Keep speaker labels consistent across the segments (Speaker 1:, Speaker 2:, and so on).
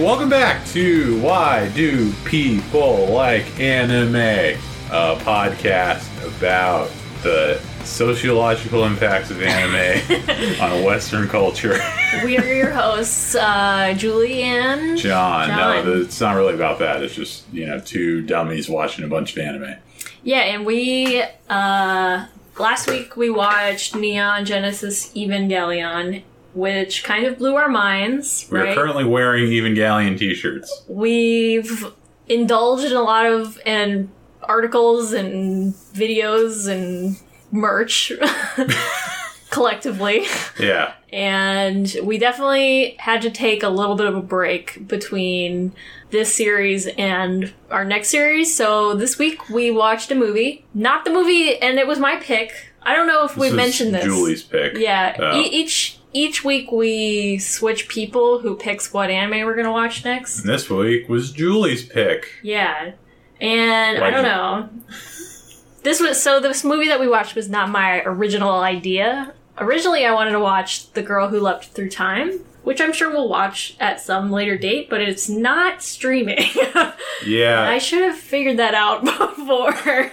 Speaker 1: welcome back to Why Do People Like Anime, a podcast about the sociological impacts of anime on Western culture.
Speaker 2: We are your hosts, uh, Julie and
Speaker 1: John, no, it's not really about that. It's just, you know, two dummies watching a bunch of anime.
Speaker 2: Yeah, and we uh, last week we watched Neon Genesis Evangelion, which kind of blew our minds.
Speaker 1: We're
Speaker 2: right?
Speaker 1: currently wearing Evangelion t shirts.
Speaker 2: We've indulged in a lot of and articles and videos and merch collectively.
Speaker 1: Yeah.
Speaker 2: and we definitely had to take a little bit of a break between this series and our next series. So this week we watched a movie, not the movie, and it was my pick. I don't know if
Speaker 1: This
Speaker 2: we mentioned this.
Speaker 1: Julie's pick.
Speaker 2: Yeah,
Speaker 1: Oh.
Speaker 2: e- each each week we switch people who picks what anime we're gonna watch next.
Speaker 1: And this week was Julie's pick.
Speaker 2: Yeah, and I
Speaker 1: Why'd
Speaker 2: don't
Speaker 1: you-
Speaker 2: know. This was so this movie that we watched was not my original idea. Originally, I wanted to watch The Girl Who Leapt Through Time, which I'm sure we'll watch at some later date, but it's not streaming.
Speaker 1: Yeah.
Speaker 2: I should have figured that out before.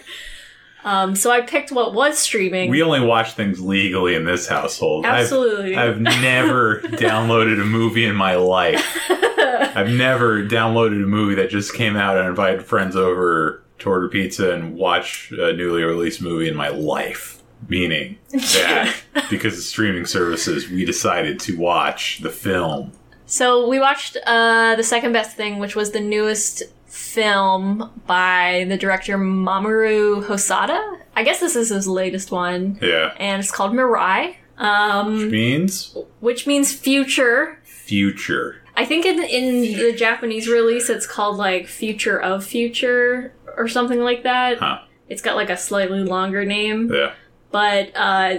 Speaker 2: Um, so I picked what was streaming.
Speaker 1: We only watch things legally in this household. I've-
Speaker 2: Absolutely.
Speaker 1: I've, never downloaded a movie in my life. I've never downloaded a movie that just came out and invited friends over to order pizza and watch a newly released movie in my life. Meaning that because of streaming services, we decided to watch the film.
Speaker 2: So we watched uh, the second best thing, which was the newest film by the director Mamoru Hosoda. I guess this is his latest one,
Speaker 1: Yeah.
Speaker 2: and it's called Mirai, um,
Speaker 1: Means
Speaker 2: which means future.
Speaker 1: future.
Speaker 2: I think in in the Japanese release, it's called like Future of Future or something like that.
Speaker 1: Huh.
Speaker 2: It's got like a slightly longer name.
Speaker 1: Yeah.
Speaker 2: but uh,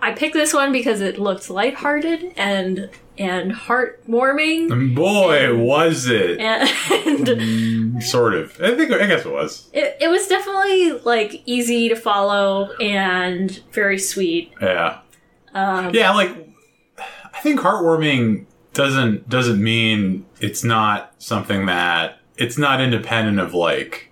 Speaker 2: I picked this one because it looked lighthearted and and heartwarming,
Speaker 1: And boy, was it.
Speaker 2: and
Speaker 1: Mm, sort of. I think I guess it was.
Speaker 2: it, it was definitely like easy to follow and very sweet.
Speaker 1: Yeah.
Speaker 2: Um,
Speaker 1: Yeah, like I think heartwarming doesn't doesn't mean it's not something that it's not independent of like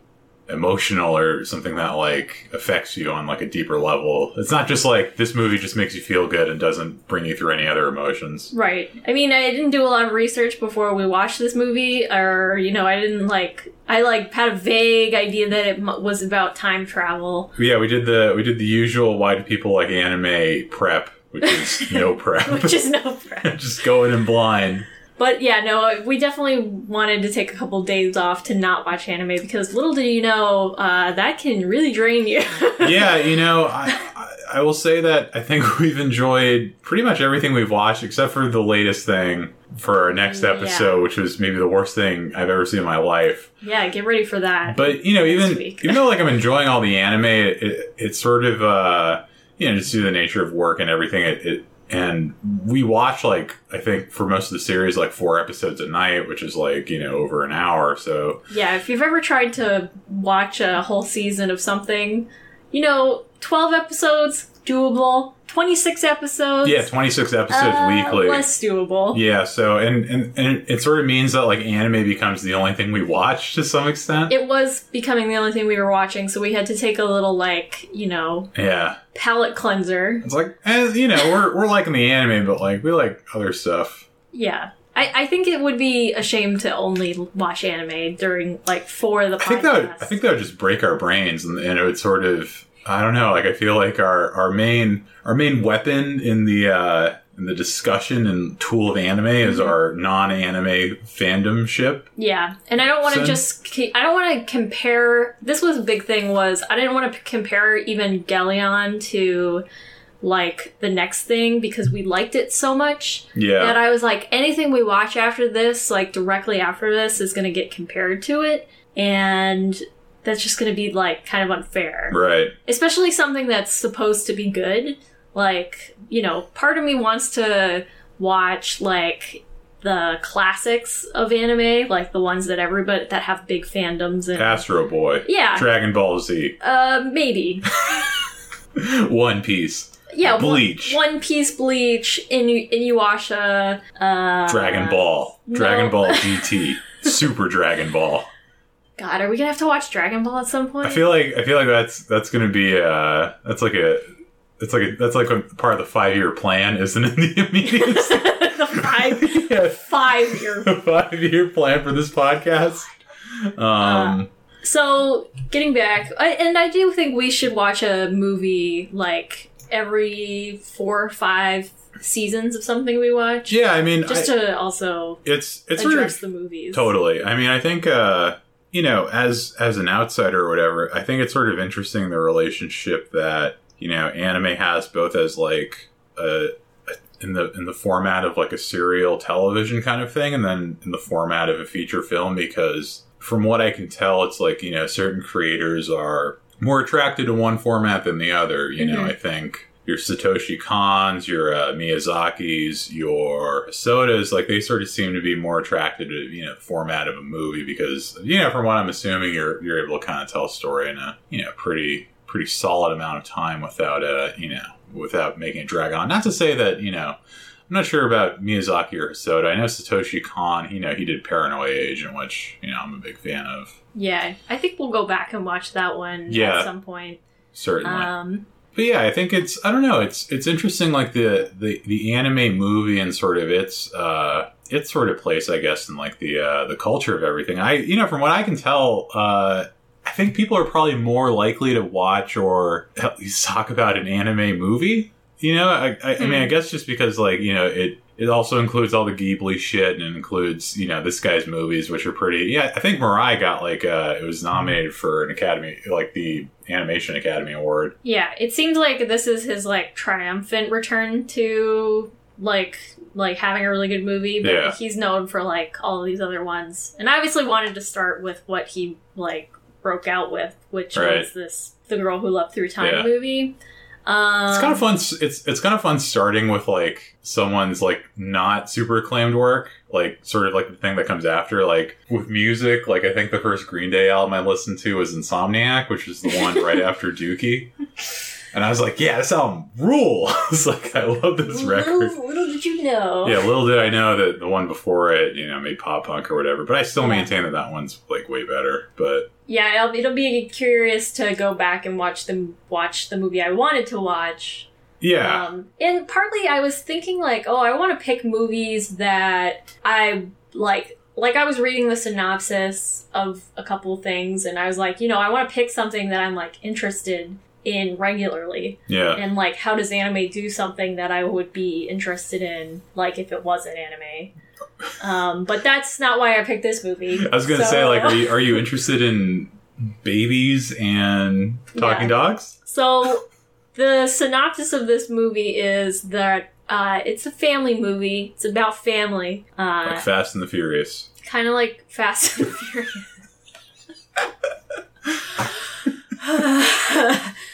Speaker 1: emotional or something that like affects you on like a deeper level. It's not just like this movie just makes you feel good and doesn't bring you through any other emotions.
Speaker 2: Right. I mean, I didn't do a lot of research before we watched this movie, or you know, I didn't like. I like had a vague idea that it was about time travel,
Speaker 1: Yeah, we did the we did the usual why do people like anime prep, which is no prep.
Speaker 2: which is no prep.
Speaker 1: just going in blind.
Speaker 2: But yeah, no, we definitely wanted to take a couple days off to not watch anime because little do you know, uh, that can really drain you.
Speaker 1: yeah, you know, I, I will say that I think we've enjoyed pretty much everything we've watched, except for the latest thing for our next
Speaker 2: Yeah.
Speaker 1: episode, which was maybe the worst thing I've ever seen in my life.
Speaker 2: yeah, get ready for that.
Speaker 1: But you know, even even though like I'm enjoying all the anime, it, it, it's sort of uh, you know just due to the nature of work and everything. It, it and we watch like I think for most of the series like four episodes a night, which is like you know over an hour. So
Speaker 2: yeah, if you've ever tried to watch a whole season of something, you know, 12 episodes, doable. 26 episodes,
Speaker 1: yeah, 26 episodes
Speaker 2: uh,
Speaker 1: weekly.
Speaker 2: Less doable.
Speaker 1: Yeah, so and, and and it sort of means that like anime becomes the only thing we watch to some extent.
Speaker 2: It was becoming the only thing we were watching, so we had to take a little, like, you know,
Speaker 1: yeah,
Speaker 2: palate cleanser.
Speaker 1: it's like and you know we're we're liking the anime, but like we like other stuff.
Speaker 2: Yeah. I, I think it would be a shame to only watch anime during like for the
Speaker 1: I think that would, I think that would just break our brains, and, and it would sort of I don't know. Like I feel like our our main our main weapon in the uh in the discussion and tool of anime is
Speaker 2: Mm-hmm.
Speaker 1: our non-anime fandom ship.
Speaker 2: yeah, and I don't want to just I don't want to compare. This was a big thing was I didn't want to compare Evangelion to like the next thing because we liked it so much
Speaker 1: Yeah,
Speaker 2: that I was like anything we watch after this, like directly after this, is going to get compared to it, and that's just going to be like kind of unfair.
Speaker 1: right.
Speaker 2: especially something that's supposed to be good. Like, you know, part of me wants to watch like the classics of anime, like the ones that everybody that have big fandoms and
Speaker 1: Astro Boy,
Speaker 2: yeah,
Speaker 1: Dragon Ball Z,
Speaker 2: uh, maybe.
Speaker 1: One Piece.
Speaker 2: yeah, One-
Speaker 1: Bleach.
Speaker 2: One, Piece, Bleach, Inu- Inuyasha, uh,
Speaker 1: Dragon Ball,
Speaker 2: no.
Speaker 1: Dragon Ball GT, Super Dragon Ball.
Speaker 2: God, are we gonna have to watch Dragon Ball at some point?
Speaker 1: I feel like I feel like that's that's gonna be uh that's like a it's like a, that's like a part of the five year plan, isn't it? The immediate
Speaker 2: the five
Speaker 1: yeah,
Speaker 2: five year.
Speaker 1: five year plan for this podcast. Um,
Speaker 2: So getting back, I, and I do think we should watch a movie like every four or five seasons of something we watch,
Speaker 1: yeah, I mean,
Speaker 2: just
Speaker 1: I-
Speaker 2: to also
Speaker 1: it's it's
Speaker 2: address
Speaker 1: of
Speaker 2: the movies.
Speaker 1: Totally. I mean, I think uh, you know, as as an outsider or whatever, I think it's sort of interesting the relationship that you know anime has both as like a, a in the in the format of like a serial television kind of thing, and then in the format of a feature film. Because from what I can tell, it's like you know certain creators are more attracted to one format than the other. You know,
Speaker 2: Mhm.
Speaker 1: I think your Satoshi Kons, your uh, Miyazaki's, your Sodas, like they sort of seem to be more attracted to you know the format of a movie because you know from what I'm assuming you're you're able to kind of tell a story in a you know pretty pretty solid amount of time without uh you know without making it drag on. Not to say that you know. I'm not sure about Miyazaki or Hosoda. I know Satoshi Kon, you know, he did Paranoia Agent, which, you know, I'm a big fan of.
Speaker 2: Yeah, I think we'll go back and watch that one
Speaker 1: Yeah.
Speaker 2: at some point.
Speaker 1: Certainly.
Speaker 2: Um,
Speaker 1: But yeah, I think it's I don't know, it's it's interesting like the the, the anime movie and sort of its uh its sort of place I guess in like the uh the culture of everything. I you know, from what I can tell, uh I think people are probably more likely to watch or at least talk about an anime movie. You know, I, I, I mean, I
Speaker 2: Hmm.
Speaker 1: guess just because like you know it it also includes all the Ghibli shit and includes you know this guy's movies, which are pretty. Yeah, I think Mirai got like uh it was nominated for an Academy like the Animation Academy Award.
Speaker 2: yeah, it seems like this is his like triumphant return to like like having a really good movie, but
Speaker 1: Yeah.
Speaker 2: he's known for like all of these other ones. And I obviously wanted to start with what he like broke out with, which
Speaker 1: Right.
Speaker 2: was this The Girl Who Leapt Through Time
Speaker 1: Yeah.
Speaker 2: movie. Um,
Speaker 1: It's kind of fun. It's it's kind of fun starting with like someone's like not super acclaimed work, like sort of like the thing that comes after. Like with music, like I think the first Green Day album I listened to was Insomniac, which is the one right after Dookie. And I was like, yeah, this album rule. It's like I love this record.
Speaker 2: Little, little did you know.
Speaker 1: Yeah, little did I know that the one before it, you know, made pop punk or whatever. But I still
Speaker 2: Yeah.
Speaker 1: maintain that that one's like way better. But
Speaker 2: Yeah, it'll, it'll be curious to go back and watch the watch the movie I wanted to watch.
Speaker 1: yeah,
Speaker 2: Um, and partly I was thinking like, oh, I want to pick movies that I like. Like I was reading the synopsis of a couple things, and I was like, you know, I want to pick something that I'm like interested in regularly,
Speaker 1: yeah,
Speaker 2: and like, how does anime do something that I would be interested in, like if it wasn't anime. Um, but that's not why I picked this movie.
Speaker 1: I was gonna
Speaker 2: So-
Speaker 1: say, like, are you are you interested in babies and talking
Speaker 2: Yeah.
Speaker 1: dogs?
Speaker 2: So, the synopsis of this movie is that uh, it's a family movie. It's about family,
Speaker 1: Like
Speaker 2: uh,
Speaker 1: Fast and the Furious.
Speaker 2: kind of like Fast and the Furious.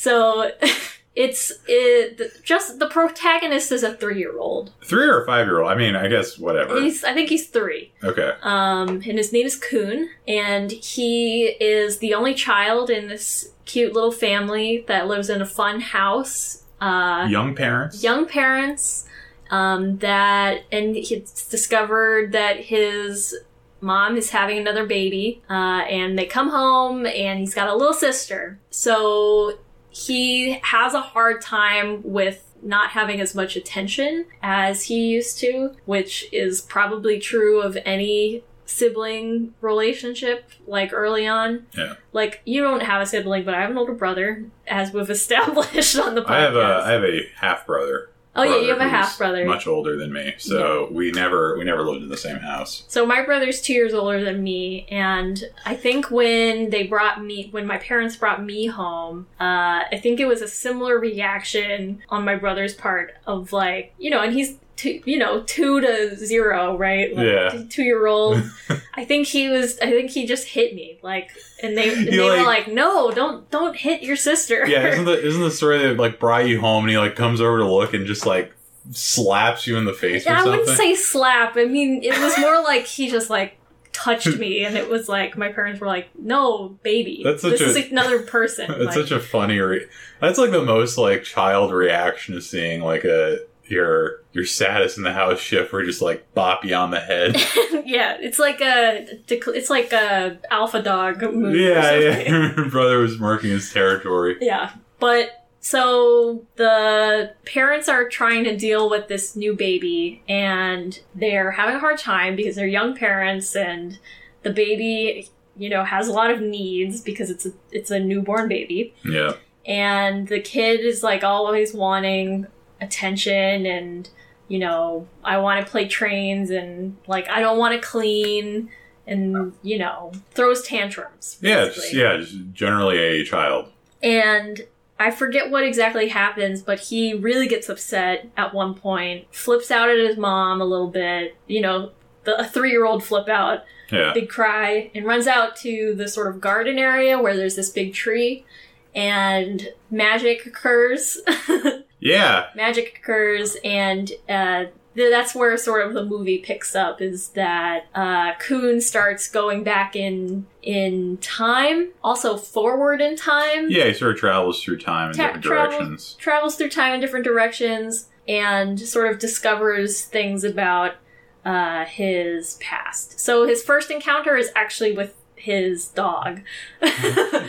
Speaker 2: so, it's it, just the protagonist is a three-year-old.
Speaker 1: Three or five year old? I mean, I guess whatever.
Speaker 2: He's, I think he's three.
Speaker 1: Okay.
Speaker 2: Um, and his name is Kun, and he is the only child in this cute little family that lives in a fun house. Uh,
Speaker 1: Young parents.
Speaker 2: young parents um, that and he's discovered that his mom is having another baby uh, and they come home and he's got a little sister so he has a hard time with not having as much attention as he used to which is probably true of any sibling relationship like early on
Speaker 1: Yeah.
Speaker 2: like you don't have a sibling but i have an older brother as we've established on the podcast
Speaker 1: I have a I have a half brother.
Speaker 2: Oh yeah, you have a half brother.
Speaker 1: Much older than me, so we never we never lived in the same house.
Speaker 2: So my brother's two years older than me, and I think when they brought me, when my parents brought me home, uh, I think it was a similar reaction on my brother's part of like, you know, and he's two, you know, two to zero, right? Like,
Speaker 1: Yeah.
Speaker 2: Two year old. I think he was. I think he just hit me, like, and they and they
Speaker 1: You're
Speaker 2: were
Speaker 1: like-
Speaker 2: like, no, don't don't hit your sister.
Speaker 1: Yeah, isn't the isn't the story that like brought you home and he like comes over to look and just like slaps you in the face or
Speaker 2: I
Speaker 1: something?
Speaker 2: wouldn't say slap. I mean, it was more like he just like touched me, and it was like my parents were like, "No, baby,
Speaker 1: That's such
Speaker 2: this
Speaker 1: a-
Speaker 2: is another person."
Speaker 1: It's
Speaker 2: like,
Speaker 1: such a funny. Re- that's like the most like child reaction to seeing like a your your saddest in the house shift where just like bop you on the head.
Speaker 2: yeah, it's like a it's like a alpha dog movie.
Speaker 1: yeah, yeah. Your brother was marking his territory.
Speaker 2: Yeah. But so the parents are trying to deal with this new baby and they're having a hard time because they're young parents and the baby, you know, has a lot of needs because it's a it's a newborn baby.
Speaker 1: Yeah,
Speaker 2: And the kid is like always wanting attention and you know, I want to play trains and like I don't want to clean and you know, throws tantrums.
Speaker 1: yeah, just, yeah. Just generally a child.
Speaker 2: And I forget what exactly happens, but he really gets upset at one point, flips out at his mom a little bit, you know, the a three year old flip out,
Speaker 1: Yeah,
Speaker 2: big cry, and runs out to the sort of garden area where there's this big tree, and magic occurs.
Speaker 1: yeah.
Speaker 2: magic occurs, and uh, th- that's where sort of the movie picks up. Is that uh, Kun starts going back in in time, also forward in time.
Speaker 1: Yeah, he sort of travels through time in
Speaker 2: Ta-
Speaker 1: different directions.
Speaker 2: travels through time in different directions and sort of discovers things about uh, his past. So his first encounter is actually with his dog,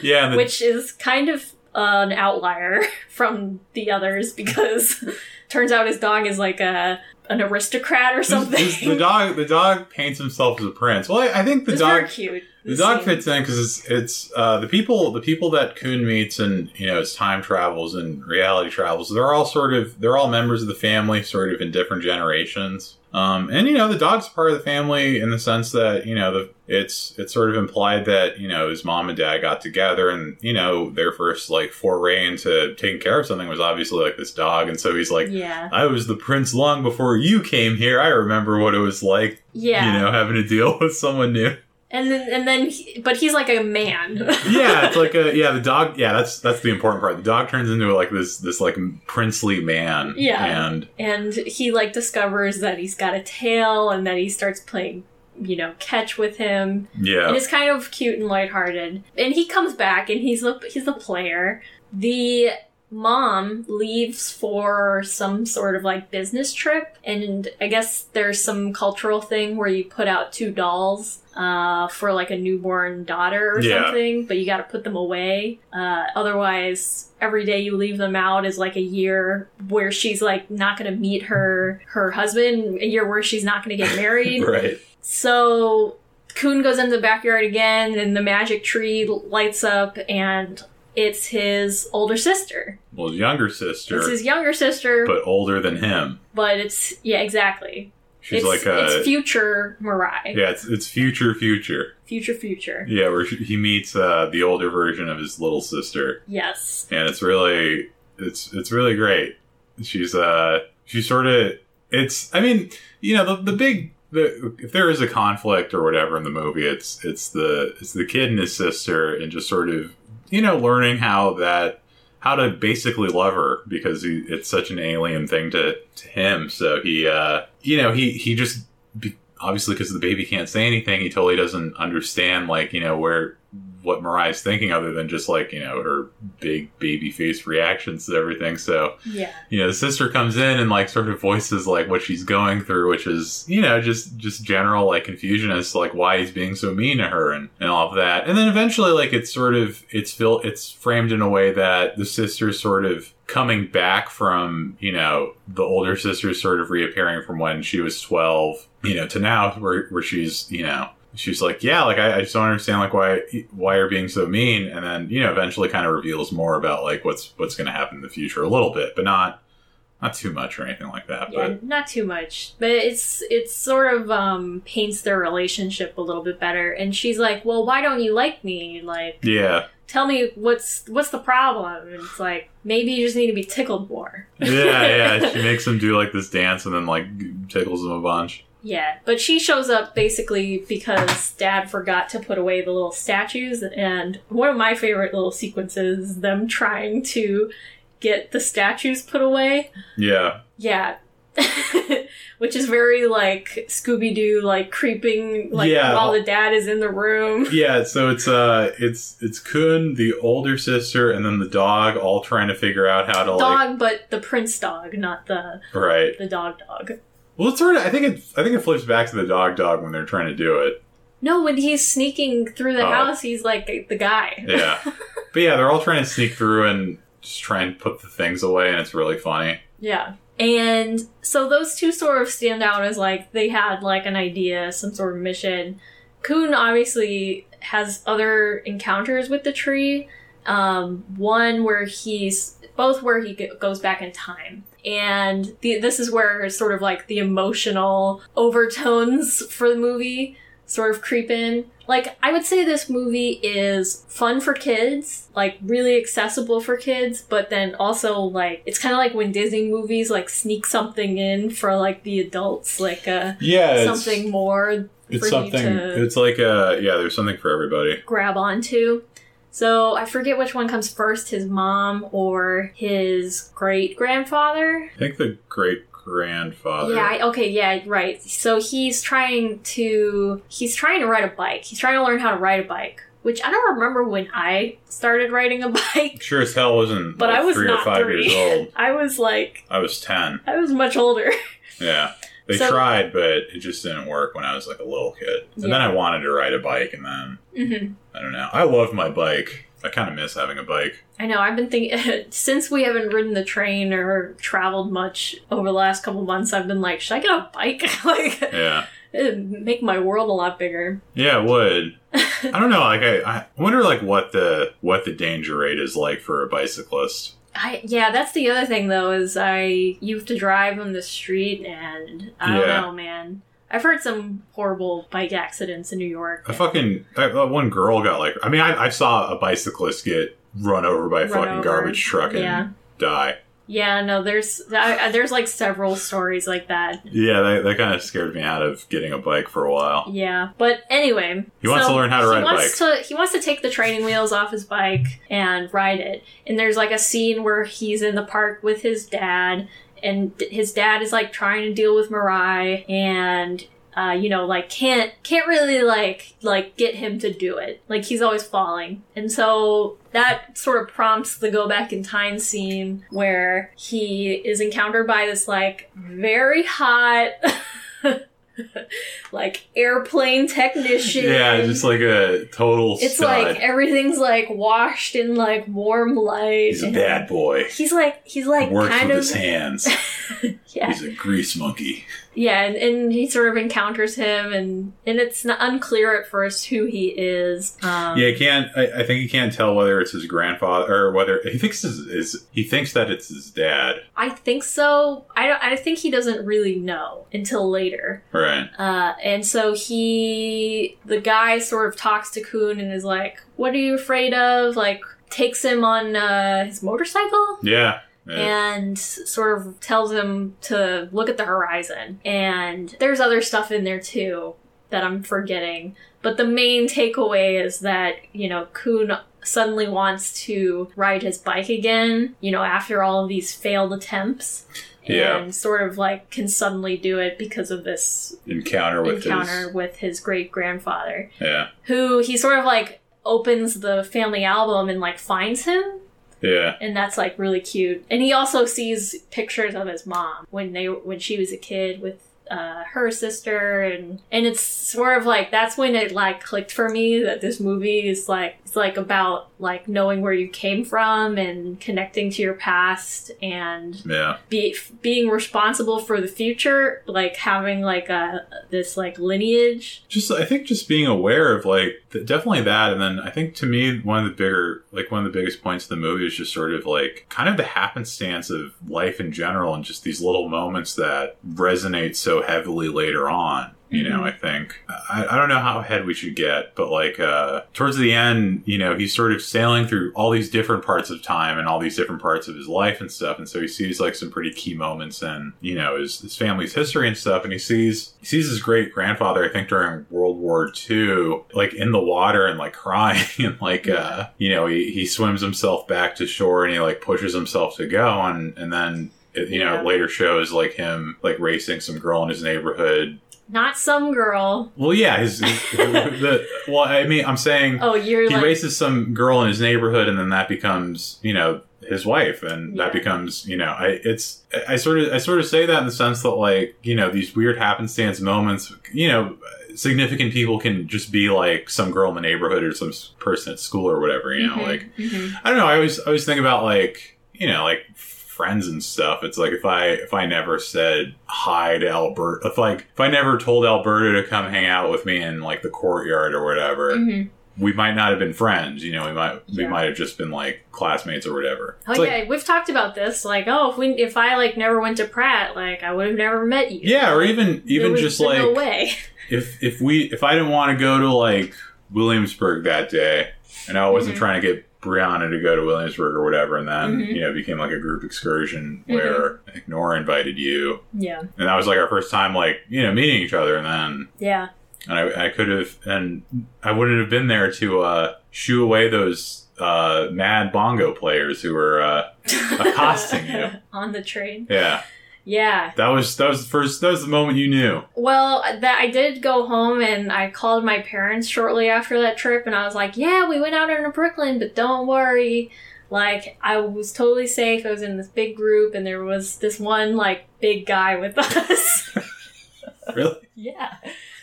Speaker 1: Yeah, the,
Speaker 2: which is kind of an outlier from the others because turns out his dog is like a an aristocrat or something.
Speaker 1: this- the dog, the dog paints himself as a prince. Well, I, I think the
Speaker 2: it's
Speaker 1: dog,
Speaker 2: cute.
Speaker 1: the dog
Speaker 2: scene.
Speaker 1: fits in because it's it's uh, the people the people that Kun meets and you know his time travels and reality travels. They're all sort of they're all members of the family, sort of in different generations. Um, and you know the dog's part of the family in the sense that you know the it's it's sort of implied that you know his mom and dad got together and you know their first like foray into taking care of something was obviously like this dog, and so he's like.
Speaker 2: Yeah.
Speaker 1: I was the prince long before you came here. I remember what it was like,
Speaker 2: Yeah.
Speaker 1: you know, having to deal with someone new.
Speaker 2: And then and then he, but he's like a man.
Speaker 1: yeah, it's like a yeah. The dog. Yeah, that's that's the important part. The dog turns into like this this like princely man.
Speaker 2: Yeah.
Speaker 1: and
Speaker 2: and he like discovers that he's got a tail and that he starts playing you know catch with him and
Speaker 1: yeah,
Speaker 2: it's kind of cute and lighthearted and he comes back and he's the he's the player the mom leaves for some sort of like business trip and i guess there's some cultural thing where you put out two dolls uh, for like a newborn daughter or
Speaker 1: Yeah.
Speaker 2: something but you got to put them away uh, otherwise every day you leave them out is like a year where she's like not going to meet her her husband a year where she's not going to get married
Speaker 1: right.
Speaker 2: so Kun goes into the backyard again, and the magic tree lights up, and it's his older sister.
Speaker 1: Well, his younger sister,
Speaker 2: It's his younger sister, but,
Speaker 1: but older than him.
Speaker 2: But it's yeah, exactly.
Speaker 1: She's
Speaker 2: it's,
Speaker 1: like a
Speaker 2: it's future Mirai,
Speaker 1: yeah. It's it's future future.
Speaker 2: future future.
Speaker 1: Yeah, where she, he meets uh, the older version of his little sister,
Speaker 2: Yes,
Speaker 1: and it's really it's it's really great. She's uh she's sort of it's I mean you know the the big the if there is a conflict or whatever in the movie it's it's the it's the kid and his sister and just sort of you know learning how that how to basically love her because he, it's such an alien thing to to him. So he uh you know he he just obviously because the baby can't say anything he totally doesn't understand like you know where what Mirai's thinking other than just like you know her big baby face reactions to everything. So
Speaker 2: yeah,
Speaker 1: you know the sister comes in and like sort of voices like what she's going through which is you know just just general like confusion as to like why he's being so mean to her and, and all of that. And then eventually like it's sort of it's fil- it's framed in a way that the sister's sort of coming back from you know the older sister's sort of reappearing from when she was 12 you know to now where, where she's you know she's like yeah like I, I just don't understand like why why you're being so mean and then you know eventually kind of reveals more about like what's what's going to happen in the future a little bit but not not too much or anything like that
Speaker 2: yeah,
Speaker 1: but
Speaker 2: not too much, but it's it's sort of um paints their relationship a little bit better. And she's like, "Well, why don't you like me? Like,
Speaker 1: yeah
Speaker 2: tell me what's what's the problem?" And it's like maybe you just need to be tickled more.
Speaker 1: yeah yeah she makes him do like this dance and then like tickles him a bunch
Speaker 2: Yeah, but she shows up basically because dad forgot to put away the little statues, and one of my favorite little sequences them trying to get the statues put away.
Speaker 1: yeah
Speaker 2: Yeah, which is very like Scooby Doo, like creeping, like
Speaker 1: Yeah.
Speaker 2: while the dad is in the room.
Speaker 1: Yeah, so it's uh it's it's Kun, the older sister, and then the dog all trying to figure out how to like
Speaker 2: Dog, but the prince dog, not the
Speaker 1: Right.
Speaker 2: the dog dog.
Speaker 1: Well it's sort of I think it I think it flips back to the dog dog when they're trying to do it.
Speaker 2: No, when he's sneaking through the
Speaker 1: Oh.
Speaker 2: house, he's like the guy.
Speaker 1: Yeah. but yeah, they're all trying to sneak through and just try and put the things away and it's really funny.
Speaker 2: Yeah. And so those two sort of stand out as like they had like an idea, some sort of mission. Kun obviously has other encounters with the tree. Um, one where he's both where he go- goes back in time. And the, this is where sort of like the emotional overtones for the movie sort of creep in. Like, I would say this movie is fun for kids, like really accessible for kids, but then also like it's kind of like when Disney movies like sneak something in for like the adults, like uh,
Speaker 1: Yeah,
Speaker 2: something more
Speaker 1: it's
Speaker 2: for you
Speaker 1: something
Speaker 2: to-
Speaker 1: it's like uh yeah, there's something for everybody.
Speaker 2: grab onto. So I forget which one comes first, his mom or his great grandfather.
Speaker 1: I think the great grandfather.
Speaker 2: Yeah, I, okay, yeah, right. So he's trying to he's trying to ride a bike. He's trying to learn how to ride a bike, which I don't remember when I started riding a bike.
Speaker 1: Sure as hell wasn't
Speaker 2: But
Speaker 1: like,
Speaker 2: I was
Speaker 1: three
Speaker 2: not
Speaker 1: or five
Speaker 2: three.
Speaker 1: years old.
Speaker 2: I was like
Speaker 1: I was ten.
Speaker 2: I was much older.
Speaker 1: Yeah. They
Speaker 2: So-
Speaker 1: tried, but it just didn't work when I was like a little kid. And then I wanted to ride a bike, and then
Speaker 2: hmm
Speaker 1: I don't know. I love my bike. I kind of miss having a bike.
Speaker 2: I know. I've been thinking since we haven't ridden the train or traveled much over the last couple months. I've been like, should I get a bike? like,
Speaker 1: Yeah,
Speaker 2: it'd make my world a lot bigger.
Speaker 1: yeah, it would. I don't know. Like, I, I wonder like what the what the danger rate is like for a bicyclist.
Speaker 2: I yeah, that's the other thing though is I you have to drive on the street and I don't
Speaker 1: Yeah.
Speaker 2: know, man. I've heard some horrible bike accidents in New York.
Speaker 1: A fucking I, one girl got like. I mean, I, I saw a bicyclist get run over by a
Speaker 2: Run
Speaker 1: fucking
Speaker 2: over.
Speaker 1: garbage truck and
Speaker 2: Yeah.
Speaker 1: die.
Speaker 2: Yeah, no, there's I, there's like several stories like that.
Speaker 1: Yeah, that, that kind of scared me out of getting a bike for a while.
Speaker 2: Yeah, but anyway,
Speaker 1: He wants to learn how to
Speaker 2: he
Speaker 1: ride a
Speaker 2: wants To, he wants to take the training wheels off his bike and ride it. And there's like a scene where he's in the park with his dad, and his dad is like trying to deal with Mirai, and uh, you know, like can't can't really like like get him to do it. Like he's always falling, and so that sort of prompts the go back in time scene where he is encountered by this like very hot. like airplane technician
Speaker 1: Yeah, just like a total.
Speaker 2: it's
Speaker 1: stud.
Speaker 2: like everything's like washed in like warm light.
Speaker 1: he's a bad boy.
Speaker 2: He's like he's like
Speaker 1: Works
Speaker 2: kind
Speaker 1: with
Speaker 2: of
Speaker 1: his hands.
Speaker 2: yeah
Speaker 1: He's a grease monkey.
Speaker 2: Yeah, and, and he sort of encounters him, and and it's not unclear at first who he is. Um,
Speaker 1: Yeah, he can't. I, I think he can't tell whether it's his grandfather or whether he thinks is is he thinks that it's his dad.
Speaker 2: I think so. I don't. I think he doesn't really know until later.
Speaker 1: Right.
Speaker 2: Uh, and so he, the guy, sort of talks to Kun and is like, "What are you afraid of?" Like takes him on uh, his motorcycle.
Speaker 1: Yeah. Yeah.
Speaker 2: and sort of tells him to look at the horizon. And there's other stuff in there too that I'm forgetting. But the main takeaway is that, you know, Kun suddenly wants to ride his bike again, you know, after all of these failed attempts.
Speaker 1: Yeah.
Speaker 2: And sort of like can suddenly do it because of this
Speaker 1: Encounter with
Speaker 2: encounter with his great grandfather.
Speaker 1: Yeah.
Speaker 2: who he sort of like opens the family album and like finds him
Speaker 1: Yeah.
Speaker 2: and that's like really cute. And he also sees pictures of his mom when they when she was a kid with uh, her sister, and and it's sort of like that's when it like clicked for me that this movie is like it's like about like knowing where you came from and connecting to your past and
Speaker 1: Yeah.
Speaker 2: be being responsible for the future, like having like a this like lineage.
Speaker 1: Just I think just being aware of like definitely that, and then I think to me one of the bigger like one of the biggest points of the movie is just sort of like kind of the happenstance of life in general, and just these little moments that resonate so heavily later on. You know,
Speaker 2: Mhm.
Speaker 1: I think I, I don't know how ahead we should get, but like uh towards the end, you know, he's sort of sailing through all these different parts of time and all these different parts of his life and stuff, and so he sees like some pretty key moments in you know his, his family's history and stuff, and he sees he sees his great grandfather, I think during World War II, like in the water and like crying and like uh you know he, he swims himself back to shore and he like pushes himself to go and and then it, you know
Speaker 2: Yeah.
Speaker 1: later shows like him like racing some girl in his neighborhood.
Speaker 2: Not some girl.
Speaker 1: Well, yeah, his, his the well, I mean, I'm saying
Speaker 2: Oh, you're
Speaker 1: he
Speaker 2: like
Speaker 1: races some girl in his neighborhood, and then that becomes you know his wife, and
Speaker 2: Yeah.
Speaker 1: that becomes you know I it's I sort of I sort of say that in the sense that like you know these weird happenstance moments, you know. Significant people can just be like some girl in the neighborhood or some person at school or whatever, you know.
Speaker 2: Mhm,
Speaker 1: Like
Speaker 2: mhm.
Speaker 1: I don't know. I always I always think about like you know like friends and stuff. It's like if I if I never said hi to Alberta, if like if I never told Alberta to come hang out with me in like the courtyard or whatever,
Speaker 2: Mhm.
Speaker 1: we might not have been friends. You know, we might we
Speaker 2: Yeah.
Speaker 1: might have just been like classmates or whatever.
Speaker 2: Oh
Speaker 1: like-
Speaker 2: yeah, we've talked about this. Like, oh, if we if I like never went to Pratt, like I would have never met you.
Speaker 1: yeah, or even even just
Speaker 2: no
Speaker 1: like
Speaker 2: way.
Speaker 1: if if we if I didn't want to go to like Williamsburg that day, and I wasn't
Speaker 2: Mhm.
Speaker 1: trying to get Brianna to go to Williamsburg or whatever, and then
Speaker 2: Mhm.
Speaker 1: you know it became like a group excursion
Speaker 2: Mm-hmm.
Speaker 1: where I Nora invited you,
Speaker 2: Yeah,
Speaker 1: and that was like our first time like you know meeting each other, and then
Speaker 2: yeah,
Speaker 1: and I, I could have and I wouldn't have been there to uh, shoo away those uh, mad bongo players who were uh, accosting you.
Speaker 2: on the train.
Speaker 1: yeah
Speaker 2: Yeah.
Speaker 1: that was that was the first that was the moment you knew
Speaker 2: Well, that I did go home and I called my parents shortly after that trip, and I was like, "Yeah, we went out into Brooklyn, but don't worry." Like I was totally safe. I was in this big group, and there was this one like big guy with us.
Speaker 1: really
Speaker 2: yeah.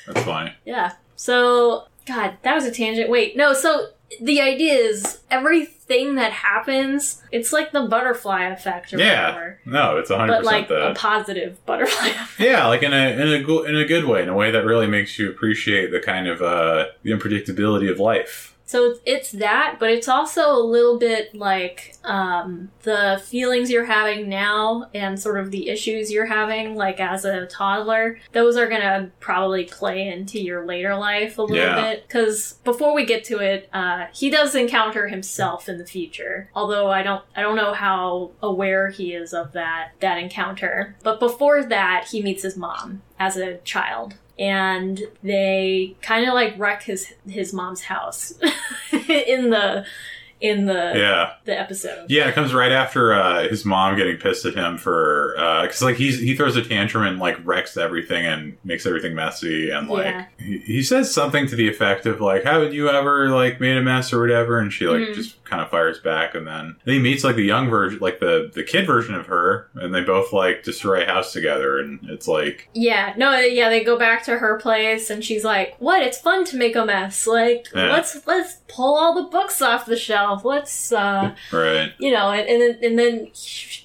Speaker 1: that's funny
Speaker 2: Yeah. So, God, that was a tangent. Wait, no, so the idea is everything that happens, it's like the butterfly effect or
Speaker 1: Yeah.
Speaker 2: whatever.
Speaker 1: no it's hundred
Speaker 2: But like
Speaker 1: percent
Speaker 2: a positive butterfly effect.
Speaker 1: Yeah, like in a in a go- in a good way, in a way that really makes you appreciate the kind of uh, the unpredictability of life.
Speaker 2: So it's, it's that, but it's also a little bit like um, the feelings you're having now and sort of the issues you're having, like as a toddler. Those are gonna probably play into your later life a little
Speaker 1: Yeah.
Speaker 2: bit. Because before we get to it, uh, he does encounter himself in the future. Although I don't, I don't know how aware he is of that that encounter. But before that, he meets his mom as a child and they kind of like wreck his his mom's house in the in the
Speaker 1: Yeah,
Speaker 2: the episode.
Speaker 1: yeah. It comes right after uh, his mom getting pissed at him for because like he's he throws a tantrum and like wrecks everything and makes everything messy and like
Speaker 2: Yeah.
Speaker 1: he, he says something to the effect of like haven't you ever like made a mess or whatever and she like
Speaker 2: Mhm.
Speaker 1: just kind of fires back and then, then he meets like the young version like the the kid version of her and they both like destroy a house together and it's like
Speaker 2: Yeah, no, yeah, they go back to her place and she's like, "What? It's fun to make a mess. Like,
Speaker 1: Yeah.
Speaker 2: let's let's pull all the books off the shelf. Let's uh,
Speaker 1: right
Speaker 2: you know, and, and then and then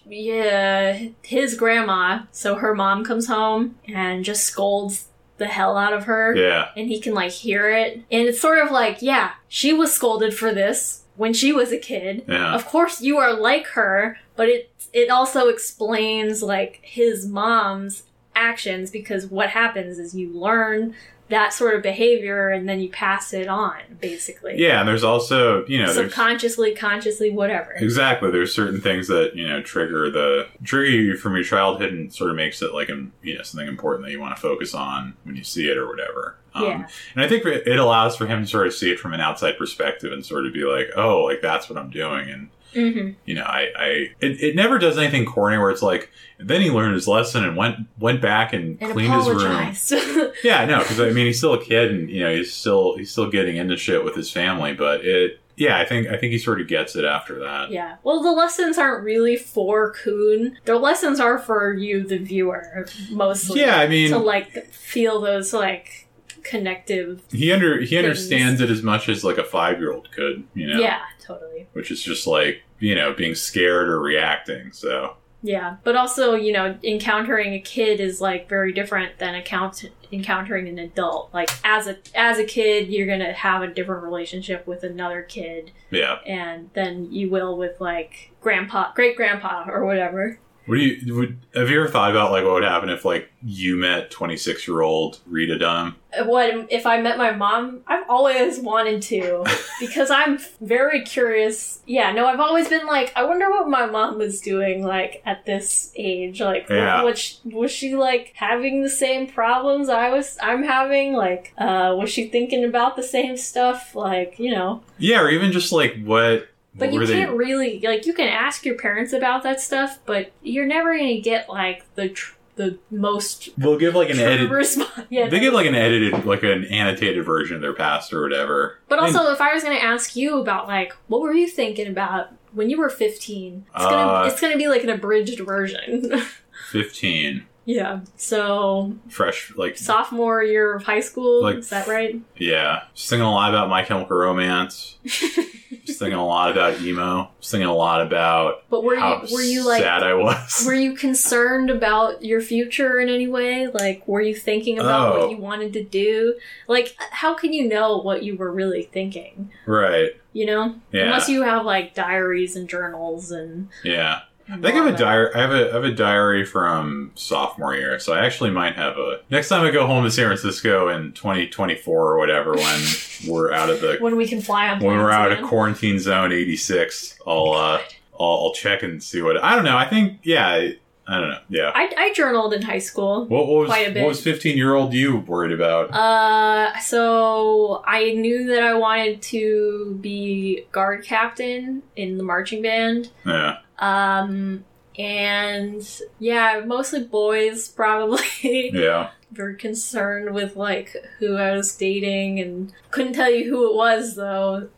Speaker 2: yeah, his grandma, so her mom comes home and just scolds the hell out of her.
Speaker 1: yeah
Speaker 2: and he can like hear it. And it's sort of like, yeah, she was scolded for this when she was a kid.
Speaker 1: yeah
Speaker 2: Of course you are like her, but it it also explains like his mom's actions because what happens is you learn that sort of behavior and then you pass it on basically.
Speaker 1: Yeah, and there's also you know
Speaker 2: Subconsciously, consciously, whatever.
Speaker 1: exactly there's certain things that you know trigger the trigger you from your childhood and sort of makes it like a, you know something important that you want to focus on when you see it or whatever. Um,
Speaker 2: Yeah.
Speaker 1: and I think it it allows for him to sort of see it from an outside perspective and sort of be like, oh, like that's what I'm doing, and
Speaker 2: hmm
Speaker 1: you know, I, I it, it never does anything corny where it's like then he learned his lesson and went went back and,
Speaker 2: And
Speaker 1: cleaned his room. Yeah, no, because I mean he's still a kid, and you know he's still he's still getting into shit with his family. But it, yeah, I think I think he sort of gets it after that.
Speaker 2: Yeah. Well, the lessons aren't really for Kun. The lessons are for you, the viewer, mostly.
Speaker 1: Yeah, I mean
Speaker 2: to like feel those like connective.
Speaker 1: he under he
Speaker 2: Things.
Speaker 1: understands it as much as like a five year old could, you know,
Speaker 2: Yeah, totally.
Speaker 1: which is just like you know being scared or reacting. So
Speaker 2: Yeah, but also you know encountering a kid is like very different than account encountering an adult. Like as a as a kid, you're gonna have a different relationship with another kid,
Speaker 1: yeah,
Speaker 2: and then you will with like grandpa, great grandpa, or whatever.
Speaker 1: What do you would have you ever thought about like what would happen if like you met twenty six year old Rita Dunham?
Speaker 2: what if I met my mom? I've always wanted to because I'm very curious. Yeah, no, I've always been like, I wonder what my mom was doing like at this age. Like,
Speaker 1: Yeah.
Speaker 2: what sh- was she like having the same problems I was? I'm having. Like, uh, was she thinking about the same stuff? Like, you know,
Speaker 1: Yeah, or even just like what
Speaker 2: But you
Speaker 1: they-
Speaker 2: can't really like you can ask your parents about that stuff, but you're never gonna get like the tr- the most
Speaker 1: They'll give like an
Speaker 2: true
Speaker 1: edit.
Speaker 2: response. Yeah,
Speaker 1: They give like an edited, like an annotated version of their past or whatever.
Speaker 2: But also, if I was going to ask you about like what were you thinking about when you were 15, it's gonna
Speaker 1: Uh,
Speaker 2: it's gonna be like an abridged version.
Speaker 1: fifteen,
Speaker 2: yeah. So
Speaker 1: fresh, like
Speaker 2: sophomore year of high school,
Speaker 1: Like-
Speaker 2: is that right?
Speaker 1: yeah, just thinking a lot about My Chemical Romance. just thinking a lot about emo. Just thinking a lot about
Speaker 2: But were you were you like
Speaker 1: sad I was.
Speaker 2: were you concerned about your future in any way? Like were you thinking about
Speaker 1: Oh.
Speaker 2: what you wanted to do? Like how can you know what you were really thinking?
Speaker 1: right?
Speaker 2: You know?
Speaker 1: Yeah.
Speaker 2: Unless you have like diaries and journals and,
Speaker 1: Yeah. I think I have a diary. I have a, I have a diary from sophomore year, so I actually might have a. Next time I go home to San Francisco in 2024 or whatever, when we're out of the
Speaker 2: when we can fly on
Speaker 1: when we're out
Speaker 2: again.
Speaker 1: of quarantine zone 86, I'll uh, I'll, I'll check and see what. I don't know. I think yeah. I, I don't know. Yeah.
Speaker 2: I, I journaled in high school.
Speaker 1: What, what was
Speaker 2: Quite a bit.
Speaker 1: what was 15 year old you worried about?
Speaker 2: Uh, so I knew that I wanted to be guard captain in the marching band.
Speaker 1: yeah.
Speaker 2: Um, and yeah, mostly boys probably.
Speaker 1: Yeah.
Speaker 2: Very concerned with like who I was dating and couldn't tell you who it was though,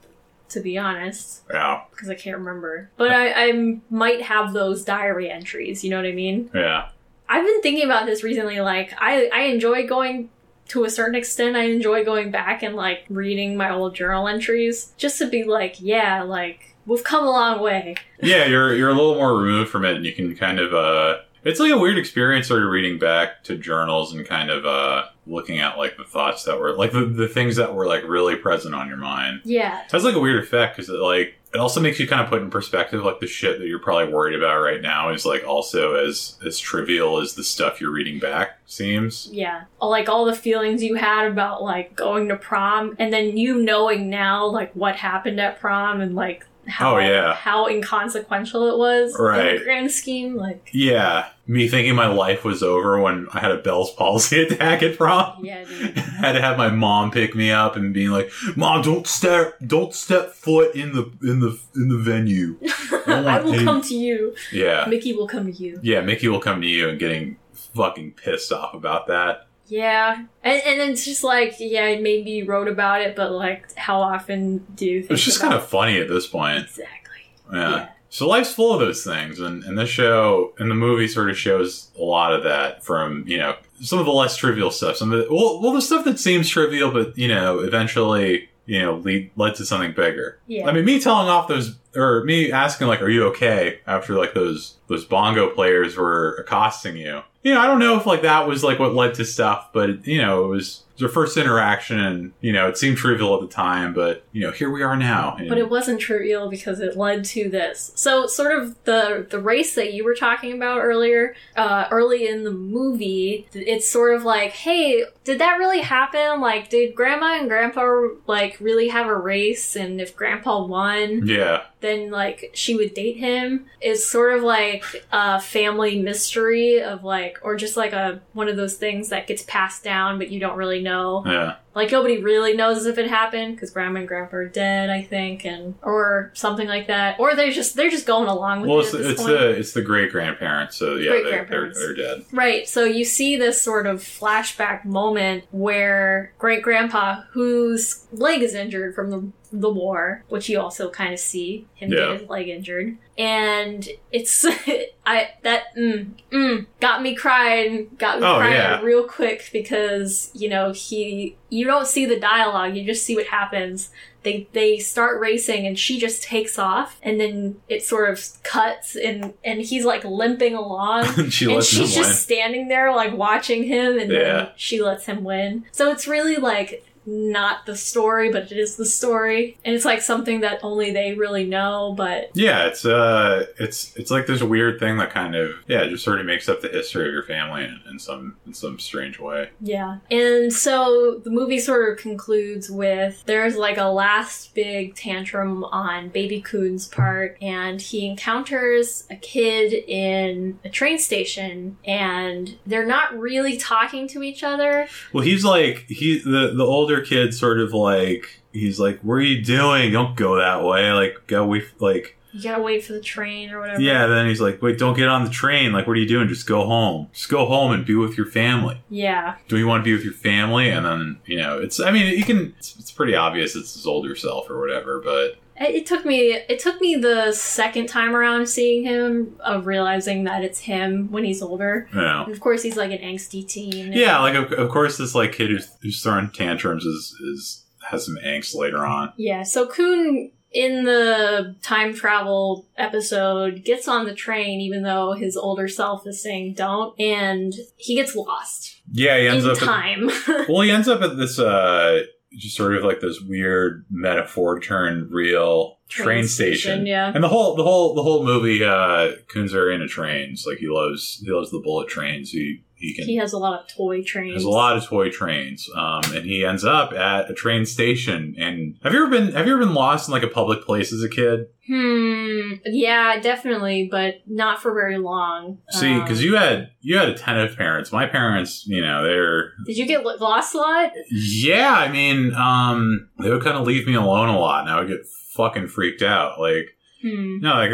Speaker 2: to be honest,
Speaker 1: Yeah.
Speaker 2: because I can't remember. But I, I might have those diary entries. You know what I mean?
Speaker 1: Yeah.
Speaker 2: I've been thinking about this recently. Like, I I enjoy going to a certain extent. I enjoy going back and like reading my old journal entries just to be like, yeah, like we've come a long way.
Speaker 1: yeah, you're you're a little more removed from it, and you can kind of uh, it's like a weird experience, sort of reading back to journals and kind of uh, looking at like the thoughts that were like the, the things that were like really present on your mind.
Speaker 2: Yeah,
Speaker 1: It has like a weird effect because it like it also makes you kind of put in perspective like the shit that you're probably worried about right now is like also as as trivial as the stuff you're reading back seems.
Speaker 2: yeah. Like all the feelings you had about like going to prom, and then you knowing now like what happened at prom and like. How,
Speaker 1: Oh, yeah.
Speaker 2: how inconsequential it was in
Speaker 1: Right.
Speaker 2: the grand scheme. Like,
Speaker 1: Yeah, me thinking my life was over when I had a Bell's palsy attack at prom.
Speaker 2: yeah, dude.
Speaker 1: had to have my mom pick me up and being like, "Mom, don't step, don't step foot in the in the in the venue." don't
Speaker 2: I will
Speaker 1: any-
Speaker 2: come to you.
Speaker 1: Yeah,
Speaker 2: Mickey will come to you.
Speaker 1: yeah. Mickey will come to you and getting fucking pissed off about that.
Speaker 2: Yeah, and, and it's just like, yeah, maybe you wrote about it, but like, how often do you think
Speaker 1: It's just kind of funny at this point.
Speaker 2: exactly?
Speaker 1: Yeah.
Speaker 2: Yeah.
Speaker 1: So life's full of those things, and, and this show and the movie sort of shows a lot of that from you know some of the less trivial stuff. Some of the well, well, the stuff that seems trivial, but you know, eventually you know lead led to something bigger.
Speaker 2: Yeah,
Speaker 1: I mean, me telling off those, or me asking like, "Are you okay?" After like those those bongo players were accosting you. You know, I don't know if like that was like what led to stuff, but you know, it was, it was our first interaction, and you know, it seemed trivial at the time, but you know, here we are now. And-
Speaker 2: but it wasn't trivial because it led to this. So, sort of the the race that you were talking about earlier, uh, early in the movie, it's sort of like, hey, did that really happen? Like, did Grandma and Grandpa like really have a race? And if Grandpa won,
Speaker 1: yeah,
Speaker 2: then like she would date him. Is sort of like a family mystery of like or just like a one of those things that gets passed down but you don't really know.
Speaker 1: Yeah,
Speaker 2: like nobody really knows if it happened because grandma and grandpa are dead i think and or something like that. Or they're just they're just going along with
Speaker 1: well,
Speaker 2: it
Speaker 1: it's, it's the it's the great grandparents, so yeah, they're, they're they're dead.
Speaker 2: Right, so you see this sort of flashback moment where great grandpa, whose leg is injured from the the war, which you also kind of see him
Speaker 1: Yeah.
Speaker 2: get his leg injured, and it's I that mm, mm, got me crying, got me
Speaker 1: Oh,
Speaker 2: crying
Speaker 1: yeah.
Speaker 2: real quick because you know he you don't see the dialogue, you just see what happens. They, they start racing and she just takes off and then it sort of cuts and and he's like limping along
Speaker 1: she
Speaker 2: and
Speaker 1: lets
Speaker 2: she's
Speaker 1: them win.
Speaker 2: just standing there like watching him and
Speaker 1: Yeah.
Speaker 2: then she lets him win so it's really like not the story but it is the story. And it's like something that only they really know but
Speaker 1: Yeah, it's uh, it's it's like this weird thing that kind of yeah, just sort of makes up the history of your family in, in some in some strange way.
Speaker 2: yeah. And so the movie sort of concludes with there's like a last big tantrum on baby Kun's part and he encounters a kid in a train station and they're not really talking to each other.
Speaker 1: Well, he's like he the the older older kid sort of like he's like, "What are you doing? Don't go that way. Like go we like."
Speaker 2: You gotta wait for the train or whatever.
Speaker 1: Yeah, then he's like, "Wait, don't get on the train. Like, what are you doing? Just go home. Just go home and be with your family.
Speaker 2: Yeah.
Speaker 1: Do you want to be with your family?" And then you know, it's. I mean, you can. It's, it's pretty obvious it's his older self or whatever, but
Speaker 2: It, it took me. It took me the second time around seeing him of realizing that it's him when he's older.
Speaker 1: know.
Speaker 2: And of course, he's like an angsty teen.
Speaker 1: Yeah, like of, of course, this like kid who's, who's throwing tantrums is is has some angst later on.
Speaker 2: Yeah, so Kun in the time travel episode gets on the train even though his older self is saying don't and he gets lost
Speaker 1: Yeah, he ends up. At,
Speaker 2: time.
Speaker 1: well, he ends up at this uh, just sort of like this weird metaphor turned real train, station.
Speaker 2: yeah.
Speaker 1: And the whole the whole the whole movie, uh, Kun's are into trains. Like he loves he loves the bullet trains. He he can
Speaker 2: He has a lot of toy trains.
Speaker 1: There's a lot of toy trains, um, and he ends up at a train station. And have you ever been have you ever been lost in like a public place as a kid?
Speaker 2: Hmm. Yeah, definitely, but not for very long.
Speaker 1: See,
Speaker 2: Um,
Speaker 1: because you had you had attentive parents. My parents, you know, they're
Speaker 2: did you get lost a lot?
Speaker 1: yeah. I mean, um, they would kind of leave me alone a lot, and I would get fucking freaked out. Like
Speaker 2: Hmm.
Speaker 1: no, like.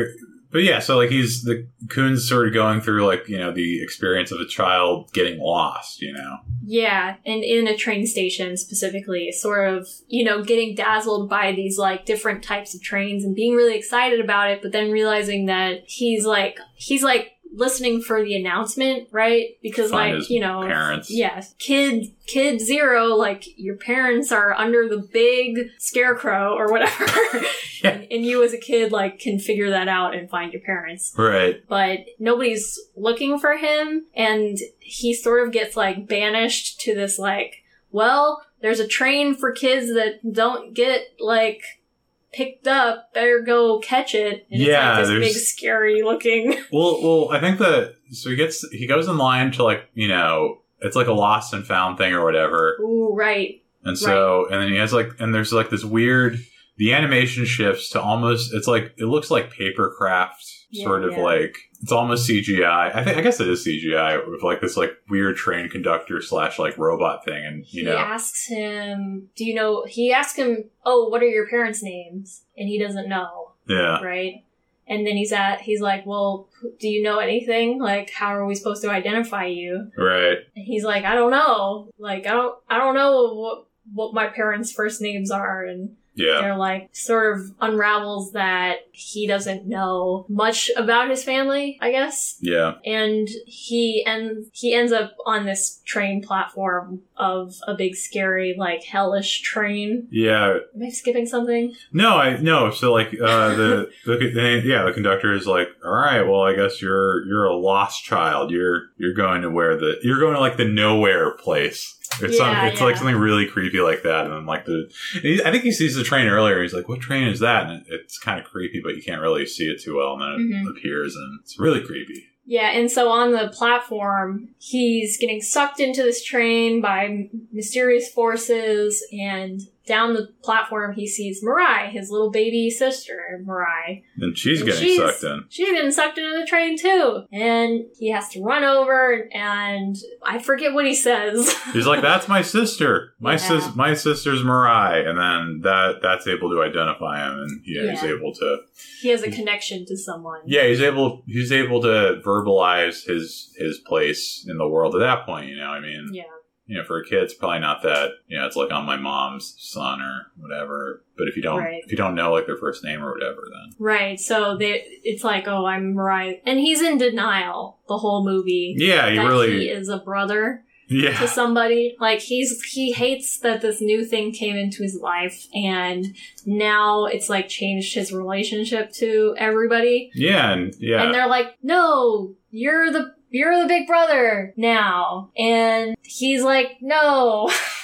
Speaker 1: But yeah, so like he's the Kun's sort of going through like you know the experience of a child getting lost, you know.
Speaker 2: Yeah, and in a train station specifically, sort of, you know, getting dazzled by these like different types of trains and being really excited about it, but then realizing that he's like, he's like listening for the announcement, right? Because like, you know,
Speaker 1: parents.
Speaker 2: yes, kid, kid zero, like your parents are under the big scarecrow or whatever.
Speaker 1: Yeah.
Speaker 2: and, and you as a kid, like, can figure that out and find your parents
Speaker 1: Right.
Speaker 2: but nobody's looking for him and he sort of gets like banished to this like well there's a train for kids that don't get like picked up better go catch it. And
Speaker 1: Yeah,
Speaker 2: it's like this
Speaker 1: there's-
Speaker 2: big scary looking
Speaker 1: Well, well, I think that so he gets he goes in line to like you know it's like a lost and found thing or whatever,
Speaker 2: ooh right.
Speaker 1: And so and then he has like and there's like this weird the animation shifts to almost it's like it looks like paper craft
Speaker 2: Yeah,
Speaker 1: sort of
Speaker 2: yeah.
Speaker 1: like it's almost CGI. I think I guess it is CGI with like this like weird train conductor slash like robot thing, and you know
Speaker 2: he
Speaker 1: know
Speaker 2: asks him do you know he asks him oh what are your parents names and he doesn't know
Speaker 1: yeah
Speaker 2: right? And then he's at, he's like, well, do you know anything? Like, how are we supposed to identify you?
Speaker 1: right
Speaker 2: And he's like, I don't know. Like, I don't, I don't know what, what my parents' first names are. And
Speaker 1: yeah
Speaker 2: they're like, sort of unravels that he doesn't know much about his family, I guess.
Speaker 1: yeah
Speaker 2: And he and he ends up on this train platform of a big scary, like, hellish train.
Speaker 1: yeah
Speaker 2: Am I skipping something?
Speaker 1: No, I no. So like uh, the, the the yeah, the conductor is like, all right, well, I guess you're you're a lost child. You're you're going to where the you're going to like the nowhere place. It's some,
Speaker 2: Yeah,
Speaker 1: it's like something really creepy like that, and then like the he, I think he sees the train earlier. He's like, what train is that? And it, it's kind of creepy, but you can't really see it too well, and then it mm-hmm. appears, and it's really creepy.
Speaker 2: Yeah, and so on the platform, he's getting sucked into this train by mysterious forces, and down the platform, he sees Mirai, his little baby sister, Mirai.
Speaker 1: And she's
Speaker 2: And
Speaker 1: getting
Speaker 2: she's-
Speaker 1: sucked in.
Speaker 2: She's getting sucked into the train too, and he has to run over, and I forget what he says.
Speaker 1: He's like, "That's my sister. My
Speaker 2: Yeah.
Speaker 1: sis, my sister's Mirai," and then that that's able to identify him, and yeah, he's able to
Speaker 2: he has a connection to someone.
Speaker 1: Yeah, he's able he's able to verbalize his his place in the world at that point. You know, I mean,
Speaker 2: Yeah.
Speaker 1: You know, for a kid, it's probably not that. You know, it's like on my mom's son or whatever. But if you don't
Speaker 2: Right.
Speaker 1: if you don't know like their first name or whatever, then
Speaker 2: Right, so they, it's like, oh, I'm Mirai. And he's in denial the whole movie.
Speaker 1: yeah, he really
Speaker 2: he is a brother.
Speaker 1: Yeah.
Speaker 2: to somebody. Like he's he hates that this new thing came into his life and now it's like changed his relationship to everybody.
Speaker 1: yeah and yeah
Speaker 2: And they're like, "No, you're the you're the big brother now." And he's like, "No."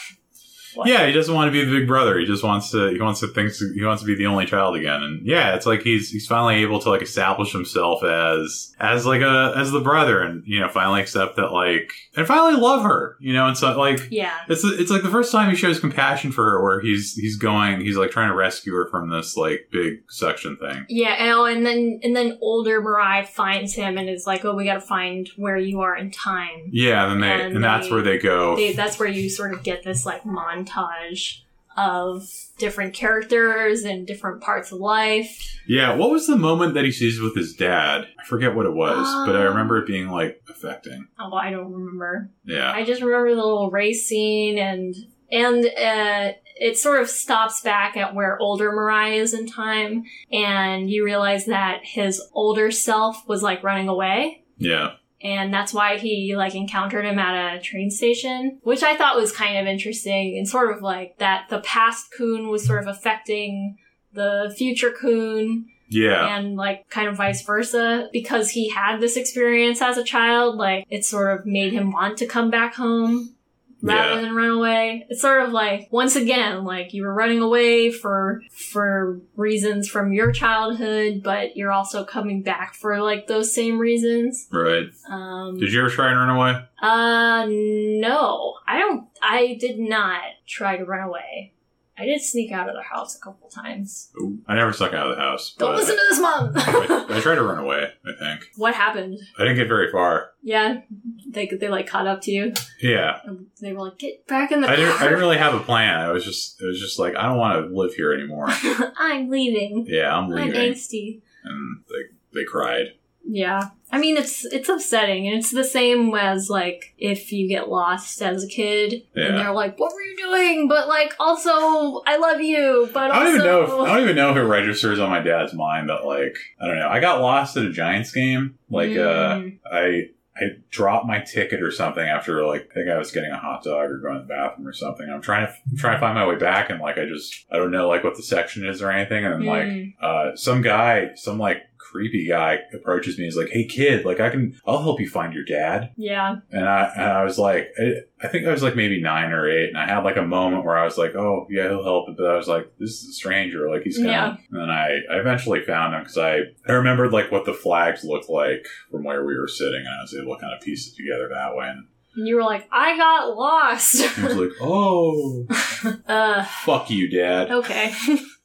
Speaker 2: What?
Speaker 1: yeah he doesn't want to be the big brother he just wants to he wants to think he wants to be the only child again and yeah it's like he's he's finally able to like establish himself as as like a as the brother and you know finally accept that like and finally love her you know and so like
Speaker 2: Yeah.
Speaker 1: It's it's like the first time he shows compassion for her, where he's he's going, he's like trying to rescue her from this like big suction thing.
Speaker 2: Yeah, and, oh, and then and then older Mirai finds him and is like, "Oh, we got to find where you are in time."
Speaker 1: Yeah, and then they
Speaker 2: And
Speaker 1: and, that's where they go.
Speaker 2: They, that's where you sort of get this like montage montage of different characters and different parts of life.
Speaker 1: Yeah, what was the moment that he sees with his dad? I forget what it was, but I
Speaker 2: Um,
Speaker 1: remember it being like affecting.
Speaker 2: Oh, I don't remember.
Speaker 1: Yeah.
Speaker 2: I just remember the little race scene and and uh, it sort of stops back at where older Mirai is in time, and you realize that his older self was like running away.
Speaker 1: Yeah.
Speaker 2: And that's why he like encountered him at a train station, which I thought was kind of interesting and sort of like that the past Kun was sort of affecting the future Kun
Speaker 1: Yeah.
Speaker 2: and like kind of vice versa because he had this experience as a child like it sort of made him want to come back home rather
Speaker 1: Yeah.
Speaker 2: than run away it's sort of like once again like you were running away for for reasons from your childhood but you're also coming back for like those same reasons
Speaker 1: Right.
Speaker 2: um
Speaker 1: Did you ever try and run away?
Speaker 2: uh no i don't i did not try to run away i did sneak out of the house a couple times
Speaker 1: Ooh. I never stuck out of the house.
Speaker 2: don't listen to this mom
Speaker 1: I, I tried to run away, I think.
Speaker 2: what happened
Speaker 1: I didn't get very far.
Speaker 2: Yeah, they they like caught up to you.
Speaker 1: Yeah.
Speaker 2: And they were like, "Get back in the
Speaker 1: I
Speaker 2: car."
Speaker 1: didn't, I didn't really have a plan. I was just, it was just like, I don't want to live here anymore.
Speaker 2: I'm leaving.
Speaker 1: Yeah, I'm leaving.
Speaker 2: I'm angsty.
Speaker 1: And they, they cried.
Speaker 2: Yeah, I mean it's it's upsetting, and it's the same as like if you get lost as a kid,
Speaker 1: Yeah.
Speaker 2: and they're like, "What were you doing?" But like, also, I love you. But
Speaker 1: I don't
Speaker 2: also,
Speaker 1: even know if I don't even know if it registers on my dad's mind that like I don't know. I got lost at a Giants game. Like uh
Speaker 2: Mm.
Speaker 1: I I dropped my ticket or something after like I think I was getting a hot dog or going to the bathroom or something. I'm trying to I'm trying to find my way back and like I just I don't know like what the section is or anything and then like
Speaker 2: Mm.
Speaker 1: uh some guy some like creepy guy approaches me he's like hey kid like i can i'll help you find your dad
Speaker 2: yeah,
Speaker 1: and i and i was like I, I think i was like maybe nine or eight and i had like a moment where i was like oh yeah he'll help but i was like this is a stranger like he's coming
Speaker 2: Yeah.
Speaker 1: and then i i eventually found him because i i remembered like what the flags looked like from where we were sitting and i was able to kind of piece it together that way and
Speaker 2: and you were like, "I got lost."
Speaker 1: he was like oh
Speaker 2: uh,
Speaker 1: fuck you dad
Speaker 2: okay.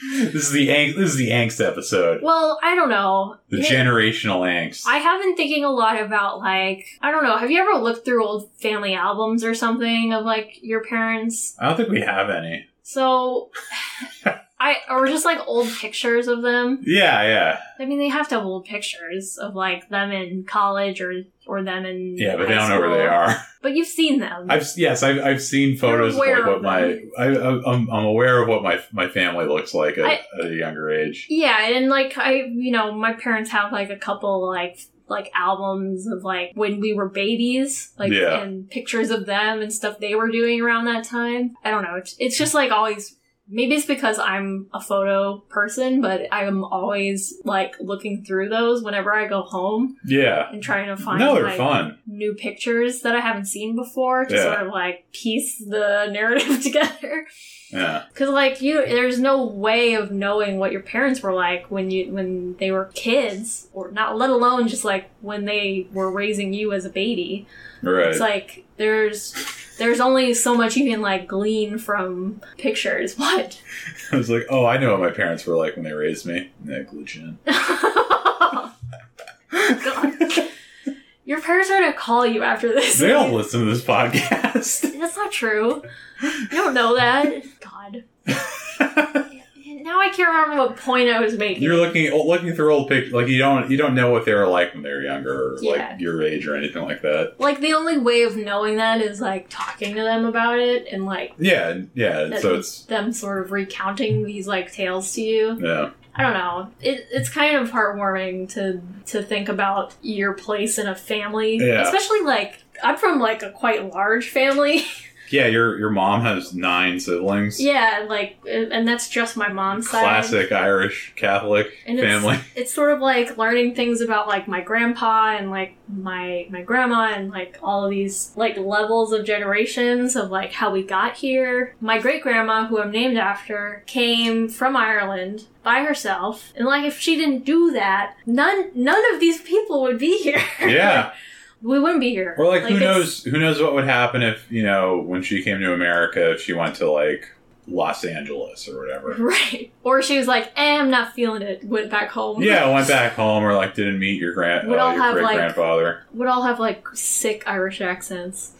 Speaker 1: this is the angst this is the angst episode
Speaker 2: well, I don't know.
Speaker 1: the
Speaker 2: Yeah.
Speaker 1: generational angst
Speaker 2: I have been thinking a lot about like I don't know. Have you ever looked through old family albums or something of like your parents?
Speaker 1: I don't think we have any.
Speaker 2: So I or just like old pictures of them.
Speaker 1: Yeah, yeah,
Speaker 2: I mean, they have to have old pictures of like them in college or or them in
Speaker 1: yeah, but they don't know where they are.
Speaker 2: But you've seen them.
Speaker 1: I've yes, I've, I've seen photos of like what
Speaker 2: of
Speaker 1: my. I, I I'm, I'm aware of what my my family looks like at,
Speaker 2: I-
Speaker 1: at a younger age.
Speaker 2: yeah, and like I, you know, my parents have like a couple like like albums of like when we were babies, like
Speaker 1: Yeah.
Speaker 2: and pictures of them and stuff they were doing around that time. I don't know. It's, it's just like always. Maybe it's because I'm a photo person, but I'm always like looking through those whenever I go home
Speaker 1: Yeah,
Speaker 2: and trying to find
Speaker 1: no, they're
Speaker 2: like,
Speaker 1: fun.
Speaker 2: new pictures that I haven't seen before to
Speaker 1: Yeah.
Speaker 2: sort of like piece the narrative together.
Speaker 1: Yeah,
Speaker 2: Cause like you, there's no way of knowing what your parents were like when you when they were kids, or not, let alone just like when they were raising you as a baby.
Speaker 1: Right.
Speaker 2: It's like there's there's only so much you can like glean from pictures. What?
Speaker 1: I was like, oh, I know what my parents were like when they raised me. Negligent.
Speaker 2: God. Your parents are gonna call you after this.
Speaker 1: They don't listen to this podcast.
Speaker 2: That's not true. You don't know that. God. Now I can't remember what point I was making.
Speaker 1: You're looking looking through old pictures, like you don't you don't know what they were like when they were younger, or
Speaker 2: Yeah.
Speaker 1: like your age or anything like that.
Speaker 2: like the only way of knowing that is like talking to them about it and like
Speaker 1: Yeah, yeah.
Speaker 2: that-
Speaker 1: So it's
Speaker 2: them sort of recounting these like tales to you.
Speaker 1: yeah,
Speaker 2: I don't know. It, it's kind of heartwarming to to think about your place in a family,
Speaker 1: Yeah.
Speaker 2: especially like I'm from like a quite large family.
Speaker 1: yeah. Your your mom has nine siblings.
Speaker 2: yeah, like and that's just my mom's side.
Speaker 1: Classic Irish Catholic
Speaker 2: And it's,
Speaker 1: family.
Speaker 2: it's sort of like learning things about like my grandpa and like my my grandma and like all of these like levels of generations of like how we got here. My great grandma, who I'm named after, came from Ireland by herself, and like if she didn't do that, none none of these people would be here.
Speaker 1: Yeah.
Speaker 2: we wouldn't be here.
Speaker 1: Or like, who knows? Who knows what would happen if you know when she came to America? If she went to like Los Angeles or whatever.
Speaker 2: Right. Or she was like, eh, I'm not feeling it. Went back home.
Speaker 1: Yeah, went back home or like didn't meet your grand
Speaker 2: Would
Speaker 1: uh,
Speaker 2: all
Speaker 1: your
Speaker 2: have,
Speaker 1: great
Speaker 2: like-
Speaker 1: grandfather.
Speaker 2: Would all have like sick Irish accents.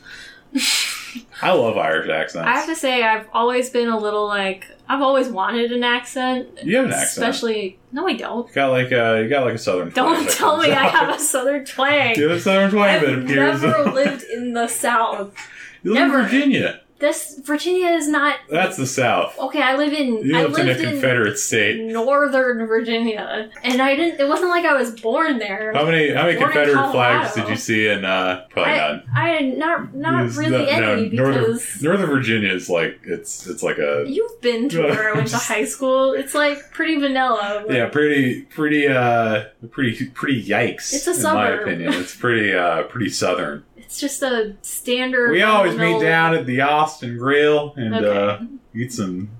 Speaker 1: I love Irish accents.
Speaker 2: I have to say, I've always been a little like I've always wanted an accent.
Speaker 1: You have an accent.
Speaker 2: especially. No, I don't.
Speaker 1: you got like a you got like a southern.
Speaker 2: Don't tell me I have a southern twang.
Speaker 1: You have a southern twang
Speaker 2: I've never lived in the South.
Speaker 1: you live in
Speaker 2: never.
Speaker 1: Virginia.
Speaker 2: This Virginia is not
Speaker 1: That's the South.
Speaker 2: okay. I live in.
Speaker 1: You
Speaker 2: I
Speaker 1: lived in a Confederate state.
Speaker 2: Northern Virginia, and I didn't. It wasn't like I was born there.
Speaker 1: How many how many Confederate flags did you see in uh probably not?
Speaker 2: I,
Speaker 1: none?
Speaker 2: I not not really
Speaker 1: no- no,
Speaker 2: any
Speaker 1: Northern,
Speaker 2: because
Speaker 1: Northern Virginia is like it's it's like a
Speaker 2: you've been to where I went to high school. It's like pretty vanilla. Like,
Speaker 1: yeah pretty pretty uh pretty pretty yikes.
Speaker 2: It's a
Speaker 1: in my opinion. It's pretty uh pretty southern.
Speaker 2: It's just a standard.
Speaker 1: We always meet down at the Austin Grill and
Speaker 2: Okay.
Speaker 1: uh eat some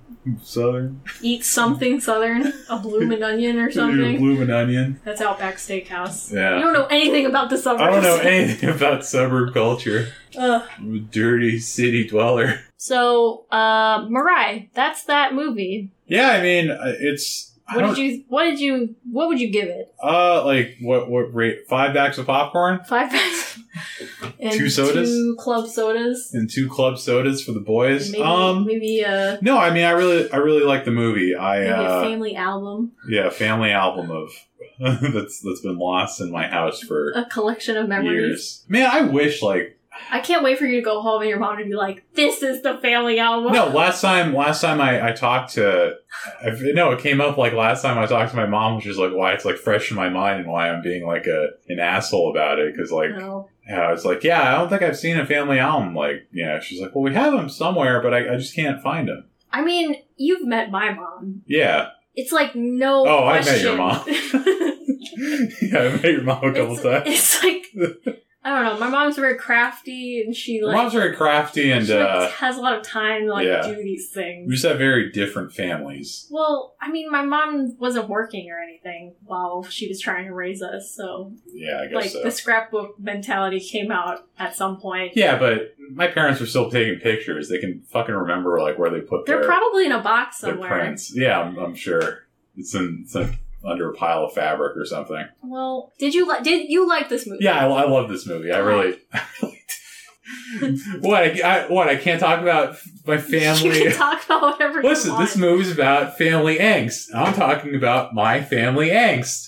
Speaker 1: southern
Speaker 2: Eat something southern, a bloomin' onion or something.
Speaker 1: bloomin' onion.
Speaker 2: That's Outback Steakhouse.
Speaker 1: Yeah.
Speaker 2: You don't know anything about the suburbs.
Speaker 1: I don't know anything about suburb culture.
Speaker 2: Ugh.
Speaker 1: I'm a dirty city dweller.
Speaker 2: So, uh, Mirai, that's that movie.
Speaker 1: Yeah, I mean, uh, it's.
Speaker 2: What did you? What did you? What would you give it?
Speaker 1: Uh, like what? What rate? Five bags of popcorn
Speaker 2: Five packs. and
Speaker 1: Two sodas?
Speaker 2: Two club sodas.
Speaker 1: and two club sodas for the boys.
Speaker 2: Maybe,
Speaker 1: um,
Speaker 2: maybe a
Speaker 1: no, I mean, I really, I really like the movie. I,
Speaker 2: maybe a
Speaker 1: uh,
Speaker 2: family album,
Speaker 1: yeah, family album of that's that's been lost in my house for
Speaker 2: a collection of memories.
Speaker 1: years. Man, I wish like
Speaker 2: I can't wait for you to go home and your mom to be like, "This is the family album."
Speaker 1: no. Last time, last time I, I talked to, I, no, it came up like last time I talked to my mom, which is like why it's like fresh in my mind and why I'm being like a an asshole about it because like.
Speaker 2: No.
Speaker 1: Yeah, I was like, yeah, I don't think I've seen a family album. Like, yeah, she's like, well, we have them somewhere, but I, I just can't find them.
Speaker 2: I mean, you've met my mom.
Speaker 1: Yeah,
Speaker 2: It's like no.
Speaker 1: Oh, I met your mom. yeah, I met your mom a couple
Speaker 2: it's,
Speaker 1: times.
Speaker 2: it's like I don't know. My mom's very crafty, and she like
Speaker 1: mom's very crafty, and
Speaker 2: she like,
Speaker 1: uh,
Speaker 2: has a lot of time to like
Speaker 1: yeah.
Speaker 2: do these things.
Speaker 1: we just have very different families.
Speaker 2: Well, I mean, my mom wasn't working or anything while she was trying to raise us, so
Speaker 1: Yeah, I guess
Speaker 2: like
Speaker 1: so.
Speaker 2: the scrapbook mentality came out at some point.
Speaker 1: Yeah, but my parents were still taking pictures. They can fucking remember like where they put
Speaker 2: They're
Speaker 1: their,
Speaker 2: probably in a box
Speaker 1: their
Speaker 2: somewhere.
Speaker 1: prints. Yeah, I'm, I'm sure it's in it's in, under a pile of fabric or something.
Speaker 2: Well, did you like? Did you like this movie?
Speaker 1: Yeah, I, I love this movie. I really. what? I, I, what? I can't talk about my
Speaker 2: You
Speaker 1: family.
Speaker 2: can talk about whatever.
Speaker 1: Listen,
Speaker 2: you
Speaker 1: this movie's about family angst. I'm talking about my family angst.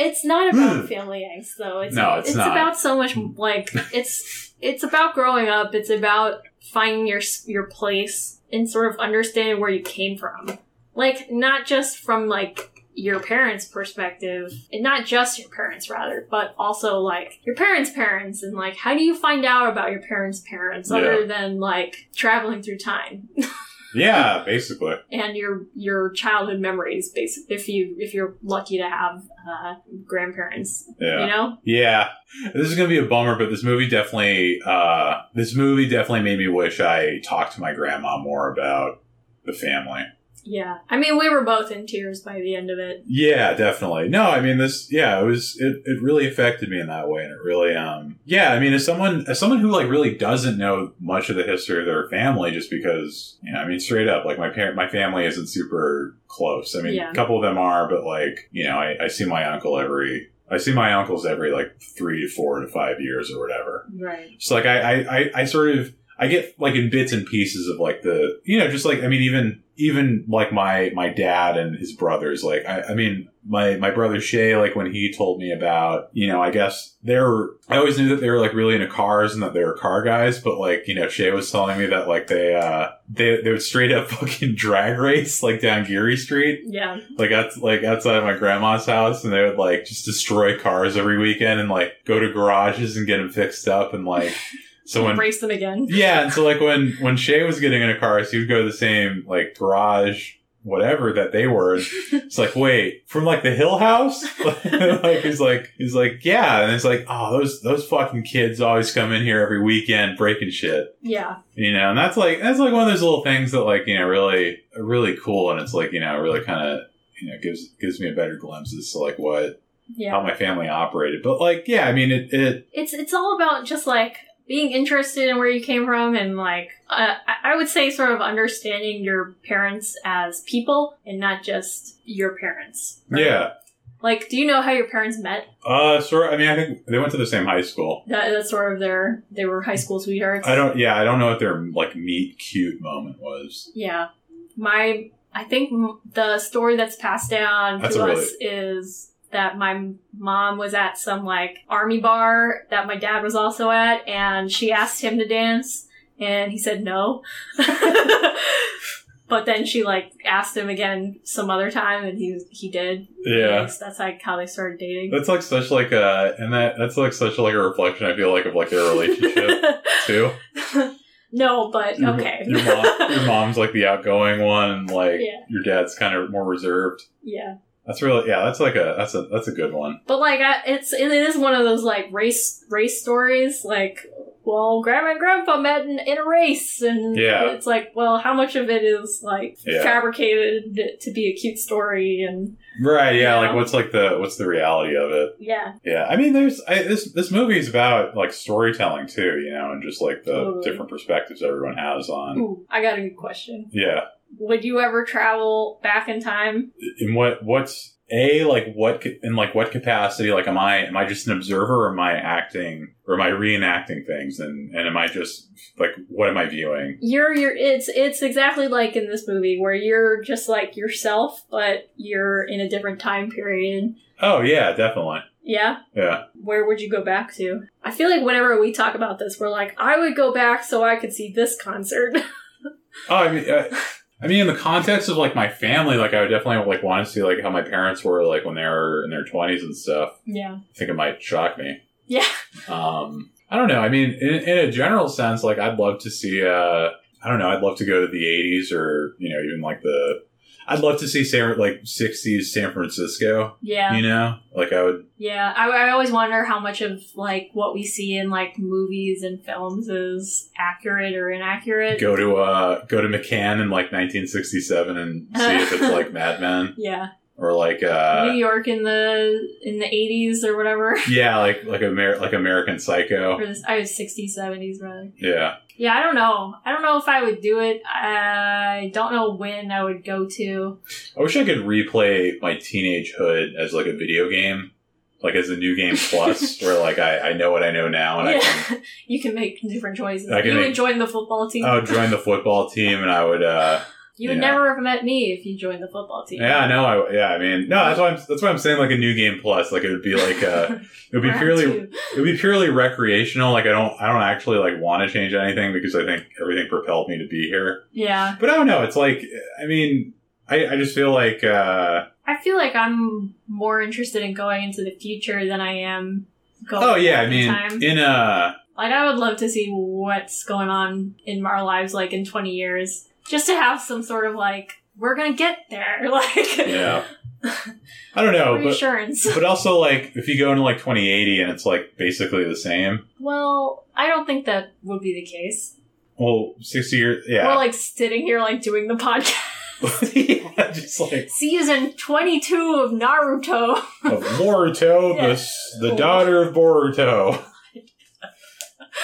Speaker 2: It's not about hmm. family angst, though. It's,
Speaker 1: No, it's not.
Speaker 2: about so much like it's it's about growing up. It's about finding your your place and sort of understanding where you came from. Like not just from like your parents' perspective, and not just your parents rather, but also like your parents' parents and like how do you find out about your parents' parents other than like traveling through time
Speaker 1: Yeah, basically.
Speaker 2: and your your childhood memories basically if you if you're lucky to have uh, grandparents
Speaker 1: Yeah.
Speaker 2: you know
Speaker 1: Yeah. This is gonna be a bummer, but this movie definitely uh this movie definitely made me wish I talked to my grandma more about the family.
Speaker 2: Yeah i mean we were both in tears by the end of it
Speaker 1: Yeah, definitely. No, I mean this yeah, it was it, it really affected me in that way and it really um yeah, I mean as someone as someone who like really doesn't know much of the history of their family just because you know, I mean straight up, like my parent my family isn't super close. I mean
Speaker 2: Yeah.
Speaker 1: a couple of them are, but like, you know, I, I see my uncle every I see my uncles every like three to four to five years or whatever.
Speaker 2: right
Speaker 1: So like I, I, I, I sort of I get like in bits and pieces of like the you know just like I mean even even like my my dad and his brothers like I, I mean my my brother Shay like when he told me about you know I guess they're I always knew that they were like really into cars and that they were car guys but like you know Shay was telling me that like they uh they they would straight up fucking drag race like down Geary Street.
Speaker 2: Yeah.
Speaker 1: Like that's like outside of my grandma's house and they would like just destroy cars every weekend and like go to garages and get them fixed up and like so when
Speaker 2: race them again.
Speaker 1: Yeah and so like when when Shay was getting into cars he would go to the same like garage whatever that they were. It's like wait from like the Hill House? Like he's like he's like yeah. And it's like oh those those fucking kids always come in here every weekend breaking shit.
Speaker 2: Yeah.
Speaker 1: You know and that's like that's like one of those little things that like you know really really cool. And it's like you know really kind of you know gives gives me a better glimpse as to like what
Speaker 2: yeah.
Speaker 1: how my family operated. But like yeah i mean it, it
Speaker 2: it's it's all about just like being interested in where you came from and like uh, I- I would say sort of understanding your parents as people and not just your parents. right?
Speaker 1: yeah
Speaker 2: Like, do you know how your parents met?
Speaker 1: Uh, sort. I mean, I think they went to the same high school.
Speaker 2: That, that's sort of their they were high school sweethearts.
Speaker 1: I don't. Yeah, I don't know what their like meet cute moment was.
Speaker 2: Yeah, my I think the story that's passed down
Speaker 1: That's
Speaker 2: to
Speaker 1: a
Speaker 2: us is that my mom was at some like army bar that my dad was also at, and she asked him to dance, and he said no. but then she like asked him again some other time, and he he did.
Speaker 1: Yeah.
Speaker 2: So that's like how they started dating.
Speaker 1: That's like such like a, and that that's like such like a reflection. I feel like of like their relationship too.
Speaker 2: no, but
Speaker 1: Your-
Speaker 2: okay.
Speaker 1: Your, mom, your mom's like the outgoing one, and like
Speaker 2: Yeah.
Speaker 1: your dad's kind of more reserved.
Speaker 2: yeah.
Speaker 1: That's really yeah. That's like a that's a that's a good one.
Speaker 2: But like, I, it's it is one of those like race race stories. Like, well, grandma and grandpa met in, in a race, and
Speaker 1: Yeah.
Speaker 2: it's like, well, how much of it is like
Speaker 1: Yeah.
Speaker 2: fabricated to be a cute story? And
Speaker 1: Right. Yeah.
Speaker 2: Yeah.
Speaker 1: Like what's like the what's the reality of it?
Speaker 2: yeah,
Speaker 1: Yeah. I mean, there's I, this this movie is about like storytelling too, you know, and just like the
Speaker 2: Totally.
Speaker 1: different perspectives everyone has on.
Speaker 2: Ooh, I got a good question.
Speaker 1: Yeah.
Speaker 2: Would you ever travel back in time?
Speaker 1: in what what's a like what in like what capacity like am i am i just an observer or am i acting or am i reenacting things and and am i just like what am i viewing
Speaker 2: You're you're it's it's exactly like in this movie where you're just like yourself, but you're in a different time period.
Speaker 1: oh yeah definitely
Speaker 2: Yeah.
Speaker 1: yeah
Speaker 2: where would you go back to? I feel like whenever we talk about this, we're like, I would go back so I could see this concert.
Speaker 1: oh i mean uh, i mean in the context of like my family like i would definitely like want to see like how my parents were like when they were in their 20s and stuff
Speaker 2: yeah.
Speaker 1: i think it might shock me
Speaker 2: Yeah.
Speaker 1: um i don't know i mean in, in a general sense like i'd love to see uh i don't know i'd love to go to the 80s or you know even like the i'd love to see san like 60s san francisco
Speaker 2: Yeah.
Speaker 1: you know like i would
Speaker 2: Yeah. I, I always wonder how much of like what we see in like movies and films is accurate or inaccurate.
Speaker 1: go to uh go to mccann in like 1967 and see if it's like mad men
Speaker 2: Yeah.
Speaker 1: Or like uh
Speaker 2: New York in the in the eighties or whatever.
Speaker 1: yeah like like Amer- like american psycho
Speaker 2: or this, I was sixties, seventies rather.
Speaker 1: yeah
Speaker 2: Yeah, I don't know. I don't know if I would do it. I don't know when I would go to.
Speaker 1: i wish i could replay my teenage hood as like a video game like as a new game plus where like I, I know what i know now and i can
Speaker 2: you can make different choices.
Speaker 1: I can
Speaker 2: you
Speaker 1: make-
Speaker 2: would join the football team.
Speaker 1: I would join the football team, and I would. uh
Speaker 2: You would
Speaker 1: Yeah.
Speaker 2: never have met me if you joined the football team.
Speaker 1: Yeah, no, I, yeah. I mean, no, that's why I'm. That's why I'm saying like a new game plus. Like it would be like uh it would be
Speaker 2: Round
Speaker 1: purely
Speaker 2: two.
Speaker 1: it would be purely recreational. Like I don't I don't actually like want to change anything because I think everything propelled me to be here.
Speaker 2: Yeah.
Speaker 1: But I don't know. It's like I mean, I I just feel like uh
Speaker 2: I feel like I'm more interested in going into the future than I am going
Speaker 1: oh yeah. I
Speaker 2: in
Speaker 1: mean,
Speaker 2: time.
Speaker 1: in uh
Speaker 2: like I would love to see what's going on in our lives like in 20 years. Just to have some sort of like we're gonna get there, like
Speaker 1: yeah. I don't know, but
Speaker 2: reassurance.
Speaker 1: but also like if you go into like 2080 and it's like basically the same.
Speaker 2: well, I don't think that would be the case.
Speaker 1: Well, 60 years. yeah We're
Speaker 2: like sitting here like doing the podcast.
Speaker 1: Yeah, just like
Speaker 2: Season 22 of Naruto.
Speaker 1: of Boruto,
Speaker 2: Yeah.
Speaker 1: the the oh. daughter of Boruto.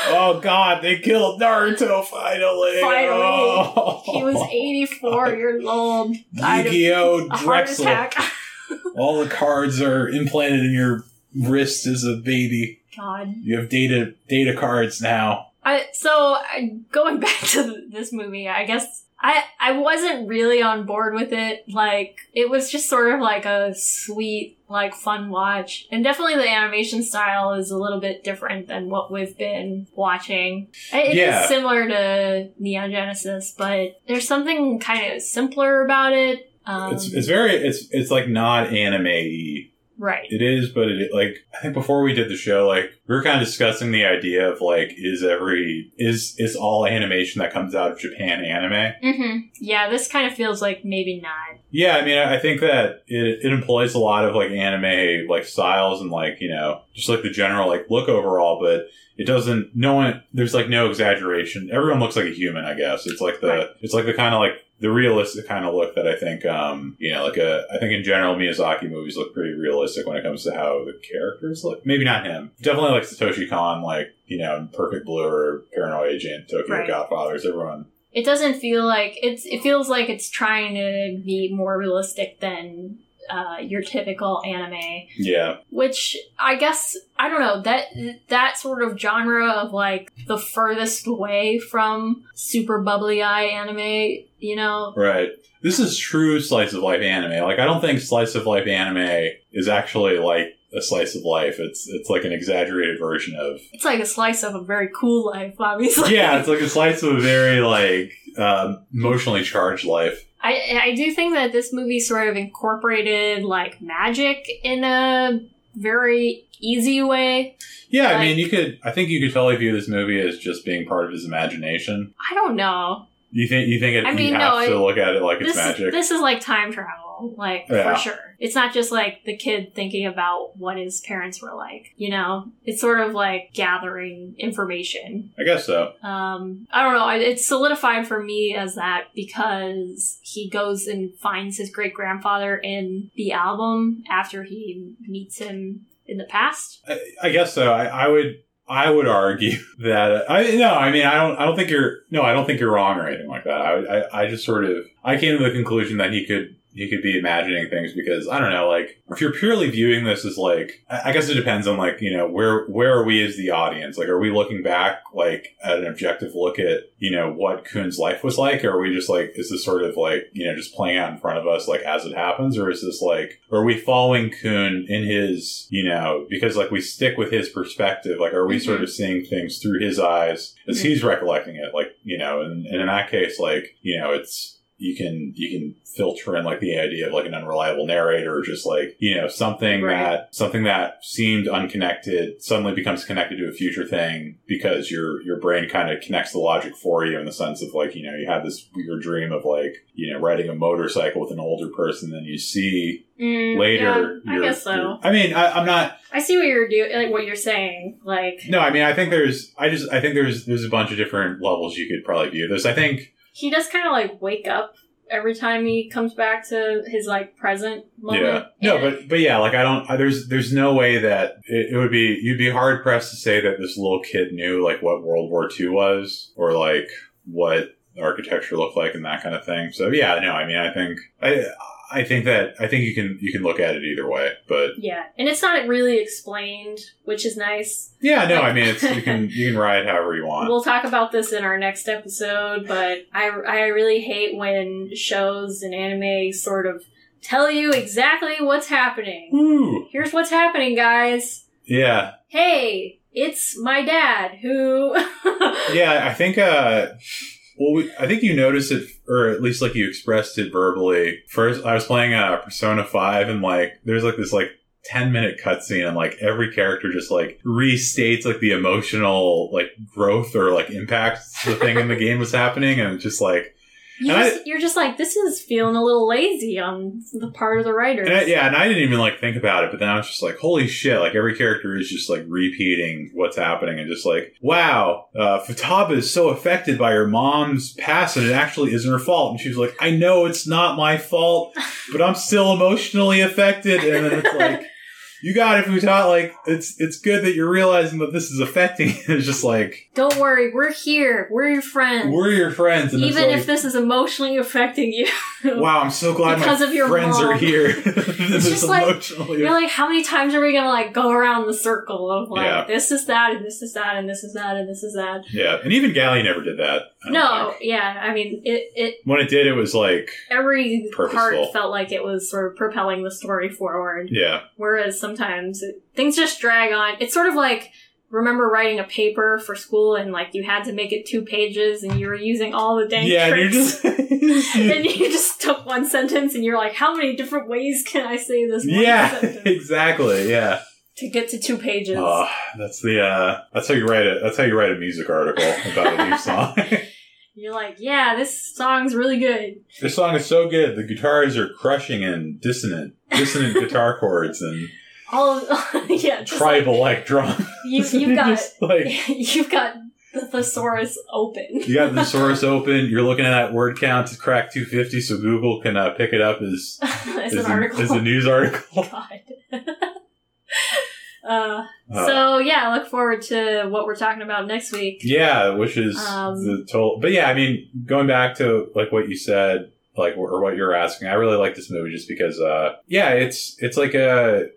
Speaker 1: Oh God, they killed Naruto finally.
Speaker 2: Finally.
Speaker 1: Oh.
Speaker 2: He was 84 years old.
Speaker 1: Yu-Gi-Oh! Drexel. All the cards are implanted in your wrist as a baby.
Speaker 2: God.
Speaker 1: You have data data cards now.
Speaker 2: I, so I, going back to this movie, I guess I I wasn't really on board with it. Like it was just sort of like a sweet, like fun watch, and definitely the animation style is a little bit different than what we've been watching. It is
Speaker 1: Yeah.
Speaker 2: similar to Neon Genesis, but there's something kind of simpler about it. Um,
Speaker 1: It's it's very it's it's like not anime
Speaker 2: right.
Speaker 1: It is, but it like I think before we did the show, like we were kind of discussing the idea of like is every is is all animation that comes out of Japan anime?
Speaker 2: hmm Yeah, this kind of feels like maybe not.
Speaker 1: Yeah, I mean, I I think that it, it employs a lot of like anime like styles and like you know just like the general like look overall, but it doesn't. No one there's like no exaggeration. Everyone looks like a human. I guess it's like the
Speaker 2: Right.
Speaker 1: it's like the kind of like the realistic kind of look that I think um you know like a I think in general Miyazaki movies look pretty realistic when it comes to how the characters look. Maybe not him. Definitely like Satoshi Kon, like you know Perfect Blue or Paranoid Agent, Tokyo
Speaker 2: Right.
Speaker 1: Godfathers. Everyone.
Speaker 2: It doesn't feel like it's. It feels like it's trying to be more realistic than uh, your typical anime,
Speaker 1: Yeah.
Speaker 2: which I guess I don't know that that sort of genre of like the furthest away from super bubbly eye anime. You know,
Speaker 1: Right. This is true slice of life anime. Like I don't think slice of life anime is actually like a slice of life. It's it's like an exaggerated version of
Speaker 2: it's like a slice of a very cool life, obviously.
Speaker 1: Yeah, it's like a slice of a very like um, emotionally charged life.
Speaker 2: I I do think that this movie sort of incorporated like magic in a very easy way.
Speaker 1: Yeah, I mean, you could. I think you could totally view this movie as just being part of his imagination.
Speaker 2: I don't know.
Speaker 1: You think you think it,
Speaker 2: I mean,
Speaker 1: you
Speaker 2: no,
Speaker 1: have to
Speaker 2: it-
Speaker 1: look at it like it's magic.
Speaker 2: this is like time travel, like
Speaker 1: Yeah.
Speaker 2: for sure. It's not just like the kid thinking about what his parents were like. You know, it's sort of like gathering information.
Speaker 1: I guess so.
Speaker 2: Um, I don't know. It's solidified for me as that because he goes and finds his great grandfather in the album after he meets him in the past.
Speaker 1: I, I guess so. I, I would. I would argue that I no. I mean, I don't. I don't think you're. No, I don't think you're wrong or anything like that. I, I, I just sort of. I came to the conclusion that he could. He could be imagining things because I don't know. Like, if you're purely viewing this as like, I guess it depends on like, you know, where where are we as the audience? Like, are we looking back like at an objective look at you know what Kun's life was like, or are we just like, is this sort of like you know just playing out in front of us like as it happens, or is this like, are we following Kuhn in his you know because like we stick with his perspective, like are we
Speaker 2: Mhm.
Speaker 1: sort of seeing things through his eyes as
Speaker 2: Mhm.
Speaker 1: he's recollecting it, like you know, and, and in that case, like you know, it's you can you can filter in like the idea of like an unreliable narrator or just like you know something
Speaker 2: Right.
Speaker 1: that something that seemed unconnected suddenly becomes connected to a future thing because your your brain kind of connects the logic for you in the sense of like you know you have this weird dream of like you know riding a motorcycle with an older person then you see
Speaker 2: Mm,
Speaker 1: later
Speaker 2: yeah, I guess so.
Speaker 1: i mean I, i'm not
Speaker 2: I see what you're doing, like what you're saying. Like
Speaker 1: no i mean i think there's i just i think there's there's a bunch of different levels you could probably view this i think
Speaker 2: he does kind of like wake up every time he comes back to his like present moment.
Speaker 1: Yeah. No, but but yeah, like I don't. I, there's there's no way that it, it would be. You'd be hard pressed to say that this little kid knew like what World War II was or like what architecture looked like and that kind of thing. So yeah, no. I mean, I think I I think that I think you can you can look at it either way. But
Speaker 2: yeah, and it's not really explained, which is nice.
Speaker 1: yeah, no. I mean, it's you can you can ride however you want.
Speaker 2: We'll talk about this in our next episode, but I I really hate when shows and anime sort of tell you exactly what's happening.
Speaker 1: Woo.
Speaker 2: Here's what's happening, guys.
Speaker 1: Yeah.
Speaker 2: Hey, it's my dad who.
Speaker 1: Yeah, I think. uh Well, we, I think you noticed it, or at least like you expressed it verbally. First, I was playing uh, Persona Five, and like there's like this like ten minute cutscene, and like every character just like restates like the emotional like growth or like impact the thing in the game was happening, and just like
Speaker 2: You
Speaker 1: I-
Speaker 2: just, you're just like, this is feeling a little lazy on the part of the writers.
Speaker 1: And I, yeah, and I didn't even like think about it, but then I was just like, holy shit! Like every character is just like repeating what's happening, and just like, wow, uh, Futaba is so affected by her mom's past, and it actually isn't her fault. And she was like, I know it's not my fault, but I'm still emotionally affected. And then it's like, you got it, Futaba. Like it's it's good that you're realizing that this is affecting. you. it's just like
Speaker 2: Don't worry, we're here. We're your friends.
Speaker 1: we're your friends, and
Speaker 2: Even
Speaker 1: like,
Speaker 2: if this is emotionally affecting you.
Speaker 1: wow, I'm so glad
Speaker 2: Because
Speaker 1: my
Speaker 2: of your
Speaker 1: friends are here. this is
Speaker 2: just like- You're like, how many times are we gonna like go around the circle of like
Speaker 1: Yeah.
Speaker 2: this is that and this is that and this is that and this is that?
Speaker 1: Yeah, and even Galley never did that.
Speaker 2: No,
Speaker 1: think.
Speaker 2: yeah, I mean it. It
Speaker 1: When it did, it was like,
Speaker 2: every
Speaker 1: Purposeful.
Speaker 2: part felt like it was sort of propelling the story forward.
Speaker 1: yeah,
Speaker 2: Whereas sometimes it, things just drag on. It's sort of like remember writing a paper for school and like you had to make it two pages and you were using all the dang
Speaker 1: yeah, and you're just,
Speaker 2: and you just took one sentence and you're like, how many different ways can I say this one
Speaker 1: yeah,
Speaker 2: sentence
Speaker 1: exactly, yeah.
Speaker 2: to get to two pages?
Speaker 1: Oh, that's the uh, that's how you write it. That's how you write a music article about a new song.
Speaker 2: You're like, yeah, this song's really good.
Speaker 1: this song is so good. The guitars are crushing and dissonant, dissonant guitar chords and
Speaker 2: All of, yeah,
Speaker 1: tribal like drum.
Speaker 2: you, you've got
Speaker 1: like
Speaker 2: you've got the thesaurus open.
Speaker 1: you got the source open. You're looking at that word count to crack 250, so Google can uh, pick it up as
Speaker 2: As
Speaker 1: as,
Speaker 2: an
Speaker 1: a,
Speaker 2: article.
Speaker 1: as a news article.
Speaker 2: God. uh,
Speaker 1: Uh,
Speaker 2: so yeah, I look forward to what we're talking about next week.
Speaker 1: Yeah, which is
Speaker 2: Um,
Speaker 1: the total. But yeah, I mean, going back to like what you said, like or what you're asking. I really like this movie just because, uh, yeah, it's it's like a.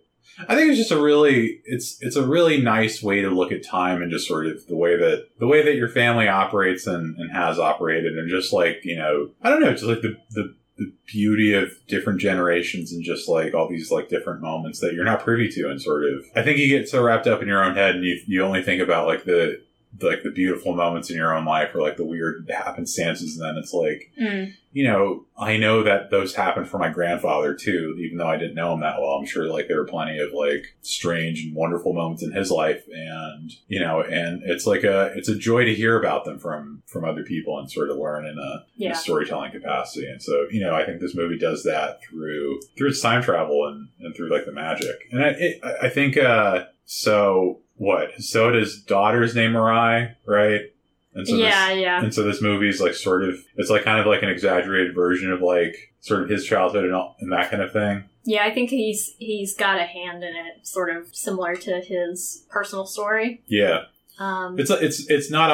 Speaker 1: I think it's just a really it's it's a really nice way to look at time and just sort of the way that the way that your family operates and, and has operated and just like you know I don't know just like the the the beauty of different generations and just like all these like different moments that you're not privy to and sort of I think you get so wrapped up in your own head and you you only think about like the like the beautiful moments in your own life or like the weird happenstances and then it's like
Speaker 2: Mm.
Speaker 1: you know i know that those happened for my grandfather too even though i didn't know him that well. I'm sure like there were plenty of like strange and wonderful moments in his life and you know and it's like a it's a joy to hear about them from from other people and sort of learn in a, in a storytelling capacity. And so you know i think this movie does that through through its time travel and and through like the magic. And i it, I- i think uh so what Hosoda's daughter's name Mirai, right? And so
Speaker 2: yeah,
Speaker 1: this,
Speaker 2: yeah.
Speaker 1: and so this movie is like sort of it's like kind of like an exaggerated version of like sort of his childhood and, all, and that kind of thing.
Speaker 2: Yeah, I think he's he's got a hand in it, sort of similar to his personal story.
Speaker 1: Yeah,
Speaker 2: Um,
Speaker 1: it's it's it's not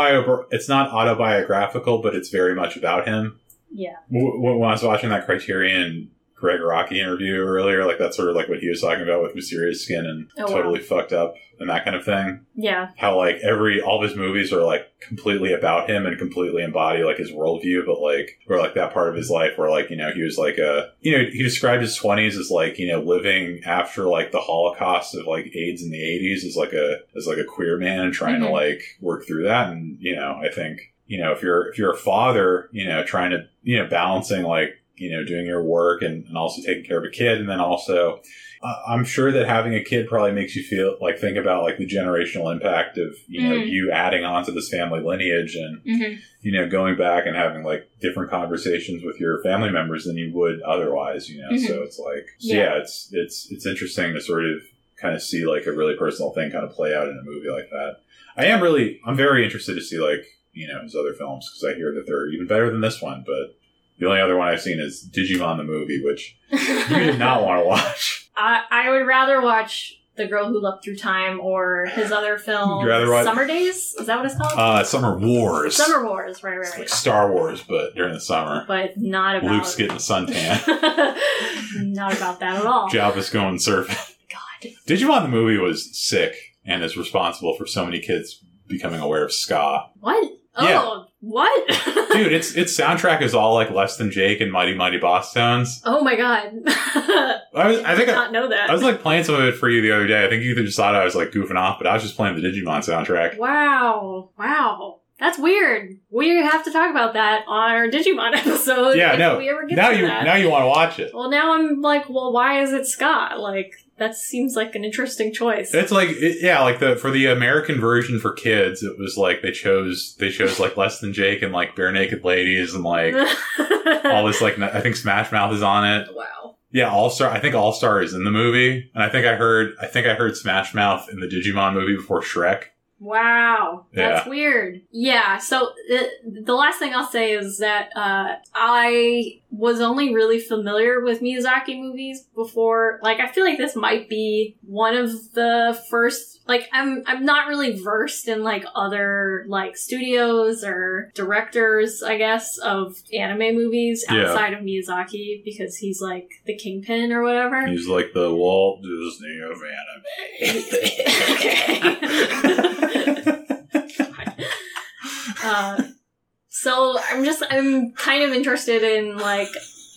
Speaker 1: it's not autobiographical, but it's very much about him.
Speaker 2: yeah,
Speaker 1: When I was watching that Criterion Gregg Araki interview earlier, like that's sort of like what he was talking about with Mysterious Skin and
Speaker 2: Oh, wow.
Speaker 1: totally fucked up and that kind of thing.
Speaker 2: yeah,
Speaker 1: how like every all of his movies are like completely about him and completely embody like his worldview, but like or like that part of his life where like you know he was like a you know he described his twenties as like you know living after like the Holocaust of like AIDS in the eighties as like a as like a queer man and trying
Speaker 2: Mhm.
Speaker 1: to like work through that, and you know I think you know if you're if you're a father, you know trying to you know balancing like you know doing your work and, and also taking care of a kid, and then also uh, I'm sure that having a kid probably makes you feel like think about like the generational impact of you know
Speaker 2: Mhm.
Speaker 1: you adding on to this family lineage and
Speaker 2: hmm
Speaker 1: you know going back and having like different conversations with your family members than you would otherwise. You know,
Speaker 2: Mhm.
Speaker 1: so it's like so
Speaker 2: Yeah.
Speaker 1: yeah, it's it's it's interesting to sort of kind of see like a really personal thing kind of play out in a movie like that. I am really I'm very interested to see like you know his other films because I hear that they're even better than this one, but. The only other one I've seen is Digimon the movie, which you did not want to watch.
Speaker 2: I I would rather watch The Girl Who Leapt Through Time or his other film,
Speaker 1: You'd rather watch-
Speaker 2: Summer Days. Is that what it's called?
Speaker 1: Uh, Summer Wars.
Speaker 2: Summer Wars, right, right,
Speaker 1: It's like
Speaker 2: right.
Speaker 1: Star Wars, but during the summer.
Speaker 2: But not about
Speaker 1: Luke's getting a suntan.
Speaker 2: not about that at all.
Speaker 1: Jabba's going surfing.
Speaker 2: God.
Speaker 1: Digimon the movie was sick and is responsible for so many kids becoming aware of ska.
Speaker 2: What? Oh,
Speaker 1: Yeah.
Speaker 2: What?
Speaker 1: Dude, its its soundtrack is all like Less Than Jake and Mighty Mighty Bosstones.
Speaker 2: oh my god.
Speaker 1: I was, I think
Speaker 2: did
Speaker 1: I,
Speaker 2: not know that.
Speaker 1: I was like playing some of it for you the other day. I think you just thought I was like goofing off, but I was just playing the Digimon soundtrack.
Speaker 2: Wow. Wow. That's weird. We have to talk about that on our Digimon episode.
Speaker 1: Yeah, no.
Speaker 2: We ever get
Speaker 1: Now you
Speaker 2: that.
Speaker 1: now you want to watch it.
Speaker 2: well, now I'm like, well, why is it ska? Like, that seems like an interesting choice.
Speaker 1: It's like it, yeah, like the for the American version for kids, it was like they chose they chose like Less Than Jake and like Barenaked Ladies and like all this like I think Smash Mouth is on it.
Speaker 2: wow.
Speaker 1: Yeah, All Star. I think All Star is in the movie, and I think I heard I think I heard Smash Mouth in the Digimon movie before Shrek.
Speaker 2: Wow, that's weird. Yeah, so the, the last thing I'll say is that uh, I was only really familiar with Miyazaki movies before. Like, I feel like this might be one of the first. Like, I'm I'm not really versed in like other like studios or directors, I guess, of anime movies
Speaker 1: Yeah.
Speaker 2: outside of Miyazaki because he's like the kingpin or whatever.
Speaker 1: He's like the Walt Disney of anime.
Speaker 2: uh, so I'm just I'm kind of interested in like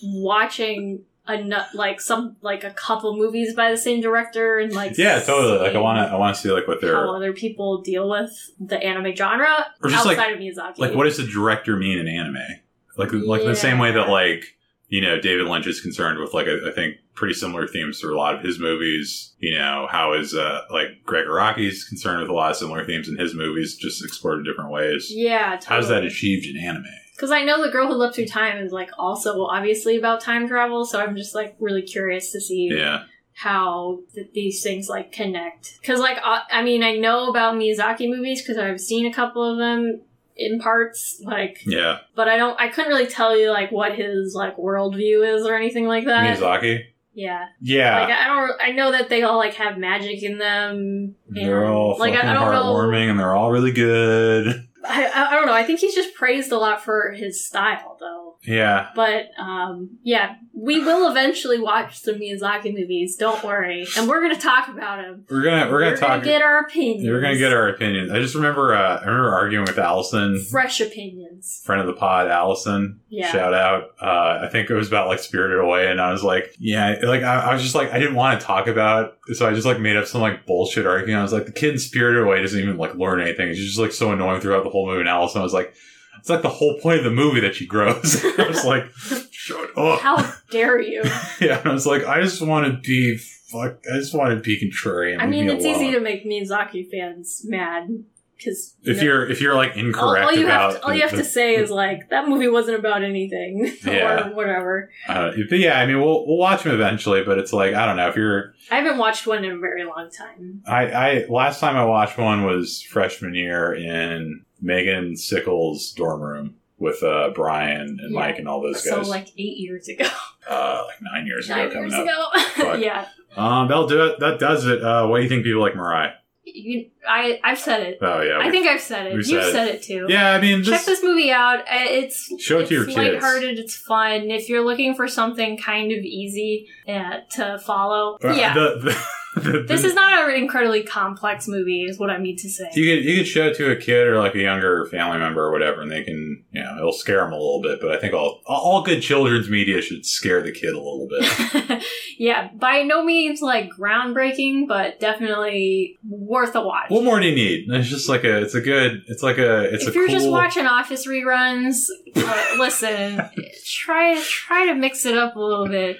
Speaker 2: watching a like some like a couple movies by the same director and like
Speaker 1: yeah, totally. Like I want to I want to see like what
Speaker 2: how
Speaker 1: they're
Speaker 2: other people deal with the anime genre
Speaker 1: Or just, like-
Speaker 2: outside of Miyazaki.
Speaker 1: like. What does the director mean in anime? Like like the same way that like you know David Lynch is concerned with like I, I think pretty similar themes through a lot of his movies. You know how is uh like Gregg Araki's concerned with a lot of similar themes in his movies, just explored in different ways.
Speaker 2: yeah, totally.
Speaker 1: How's that achieved in anime?
Speaker 2: Because I know the girl who leapt through time is like also obviously about time travel, so I'm just like really curious to see
Speaker 1: Yeah,
Speaker 2: how th- these things like connect. Because like uh, I mean I know about Miyazaki movies because I've seen a couple of them in parts, like,
Speaker 1: yeah.
Speaker 2: but I don't I couldn't really tell you like what his like worldview is or anything like that.
Speaker 1: Miyazaki.
Speaker 2: Yeah,
Speaker 1: Yeah,
Speaker 2: like I don't I know that they all like have magic in them.
Speaker 1: they're all
Speaker 2: like
Speaker 1: fucking
Speaker 2: I, I don't know.
Speaker 1: heartwarming and they're all really good.
Speaker 2: I, I don't know. I think he's just praised a lot for his style though.
Speaker 1: Yeah.
Speaker 2: But um, yeah, we will eventually watch some Miyazaki movies. Don't worry, and we're gonna talk about them.
Speaker 1: We're gonna we're gonna talk.
Speaker 2: get our opinions.
Speaker 1: we're gonna get our opinions. I just remember uh, I remember arguing with Allison,
Speaker 2: fresh opinions.
Speaker 1: friend of the pod, Allison.
Speaker 2: Yeah.
Speaker 1: Shout out. Uh, I think it was about like Spirited Away, and I was like, yeah, like I, I was just like I didn't want to talk about, it, so I just like made up some like bullshit argument. I was like, the kid in Spirited Away doesn't even like learn anything. He's just like so annoying throughout the whole movie. And Allison was like, it's like the whole point of the movie that she grows. I was like, shut up.
Speaker 2: How dare you?
Speaker 1: Yeah, and I was like, I just want to be fuck. I just want to be contrarian.
Speaker 2: I mean,
Speaker 1: leave
Speaker 2: it's
Speaker 1: me
Speaker 2: easy to make Miyazaki fans mad because
Speaker 1: if you're if you're like incorrect
Speaker 2: all you
Speaker 1: about
Speaker 2: have to, all
Speaker 1: the-
Speaker 2: you have
Speaker 1: the-
Speaker 2: to say is like that movie wasn't about anything
Speaker 1: Yeah.
Speaker 2: or whatever.
Speaker 1: uh, but yeah, I mean, we'll we'll watch them eventually. But it's like I don't know if you're.
Speaker 2: I haven't watched one in a very long time.
Speaker 1: I I last time I watched one was freshman year in Megan Sickles' dorm room with uh Brian and
Speaker 2: Yeah.
Speaker 1: Mike and all those
Speaker 2: So
Speaker 1: guys.
Speaker 2: So like eight years ago,
Speaker 1: uh, like nine years
Speaker 2: nine
Speaker 1: ago coming
Speaker 2: years
Speaker 1: up.
Speaker 2: ago. Yeah,
Speaker 1: Um, that'll do it. That does it. Uh, what do you think people like Mirai?
Speaker 2: you, I I've said it.
Speaker 1: Oh yeah,
Speaker 2: I think I've said it. You've
Speaker 1: said
Speaker 2: said it too.
Speaker 1: yeah. I mean,
Speaker 2: Check this movie out. Uh, It's
Speaker 1: Show it
Speaker 2: it's
Speaker 1: to your kids.
Speaker 2: lighthearted. It's fun. If you're looking for something kind of easy uh, to follow,
Speaker 1: uh,
Speaker 2: yeah.
Speaker 1: The, the,
Speaker 2: this is not an incredibly complex movie, is what I mean to say.
Speaker 1: You could you could show it to a kid or like a younger family member or whatever, and they can you know it'll scare them a little bit. But I think all all good children's media should scare the kid a little bit.
Speaker 2: yeah, by no means like groundbreaking, but definitely worth a watch.
Speaker 1: what more do you need? It's just like a it's a good it's like a it's
Speaker 2: if
Speaker 1: a
Speaker 2: you're
Speaker 1: cool,
Speaker 2: just watching Office reruns, uh, listen, try try to mix it up a little bit,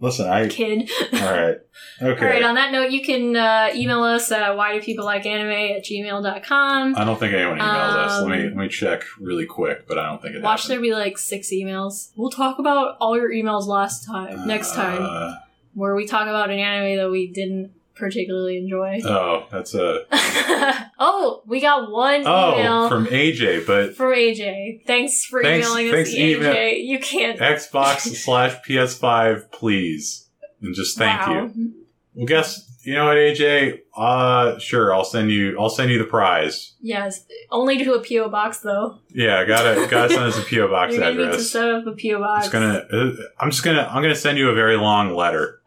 Speaker 1: Listen, I
Speaker 2: kid.
Speaker 1: all right okay.
Speaker 2: All right, on that note, you can uh, email us at why do people like anime at gmail.com.
Speaker 1: I don't think anyone emails us. Let me
Speaker 2: Um,
Speaker 1: let me check really quick, but I don't think it
Speaker 2: Watch
Speaker 1: happened.
Speaker 2: there be like six emails. We'll talk about all your emails last time, next time,
Speaker 1: Uh,
Speaker 2: where we talk about an anime that we didn't particularly enjoy.
Speaker 1: oh, that's a
Speaker 2: oh, we got one
Speaker 1: oh
Speaker 2: email from,
Speaker 1: AJ, but from
Speaker 2: AJ. Thanks for
Speaker 1: Thanks-
Speaker 2: emailing us,
Speaker 1: thanks,
Speaker 2: AJ.
Speaker 1: email-
Speaker 2: You can't.
Speaker 1: Xbox slash PS5, please, and just thank
Speaker 2: wow.
Speaker 1: you. Well, guess you know what, AJ? Uh, sure, I'll send you. I'll send you the prize.
Speaker 2: Yes, only to a PO box though.
Speaker 1: Yeah, gotta gotta send us a PO box
Speaker 2: You're gonna need to
Speaker 1: address.
Speaker 2: set up a PO box.
Speaker 1: Gonna. Uh, I'm just gonna. I'm gonna send you a very long letter.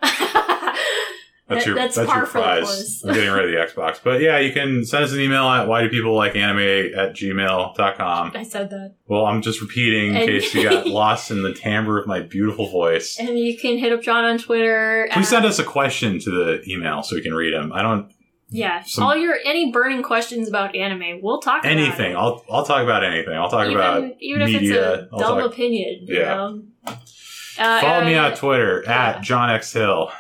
Speaker 1: That's
Speaker 2: That-
Speaker 1: your.
Speaker 2: that's
Speaker 1: That's, your prize. I'm getting rid of the Xbox, but yeah, you can send us an email at why do people like anime at gmail.com.
Speaker 2: I said that.
Speaker 1: Well, I'm just repeating in case you got lost in the timbre of my beautiful voice.
Speaker 2: And you can hit up John on Twitter.
Speaker 1: Please send us a question to the email so we can read them. I don't
Speaker 2: Yeah,
Speaker 1: some-
Speaker 2: all your any burning questions about anime, we'll talk about
Speaker 1: anything. I'll I'll talk about anything. I'll talk
Speaker 2: even,
Speaker 1: about
Speaker 2: even if
Speaker 1: media.
Speaker 2: it's a
Speaker 1: I'll
Speaker 2: dumb
Speaker 1: talk-
Speaker 2: opinion.
Speaker 1: Yeah.
Speaker 2: Uh,
Speaker 1: Follow me
Speaker 2: uh,
Speaker 1: on Twitter
Speaker 2: yeah.
Speaker 1: at John X Hill,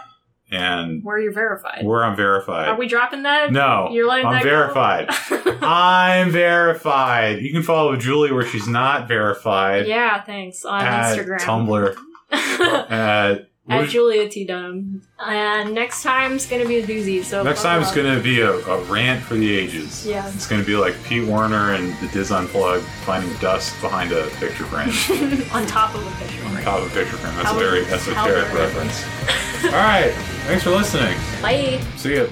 Speaker 1: and
Speaker 2: where you're verified.
Speaker 1: where I'm verified.
Speaker 2: Are we dropping that?
Speaker 1: no,
Speaker 2: You're letting
Speaker 1: I'm
Speaker 2: that
Speaker 1: verified. I'm verified. You can follow Julie where she's not verified
Speaker 2: yeah, thanks on
Speaker 1: at
Speaker 2: Instagram.
Speaker 1: Tumblr. At,
Speaker 2: At Julia T Dunham. And next time's gonna be a doozy. So
Speaker 1: next
Speaker 2: buckle
Speaker 1: time it's
Speaker 2: up.
Speaker 1: going to be a, a rant for the ages.
Speaker 2: Yeah.
Speaker 1: It's going to be like Pete Warner and the Diz Unplugged finding dust behind a picture frame.
Speaker 2: on top of a picture.
Speaker 1: on
Speaker 2: frame.
Speaker 1: top of a picture frame. That's
Speaker 2: How
Speaker 1: a very esoteric reference. All right. Thanks for listening.
Speaker 2: Bye.
Speaker 1: See you.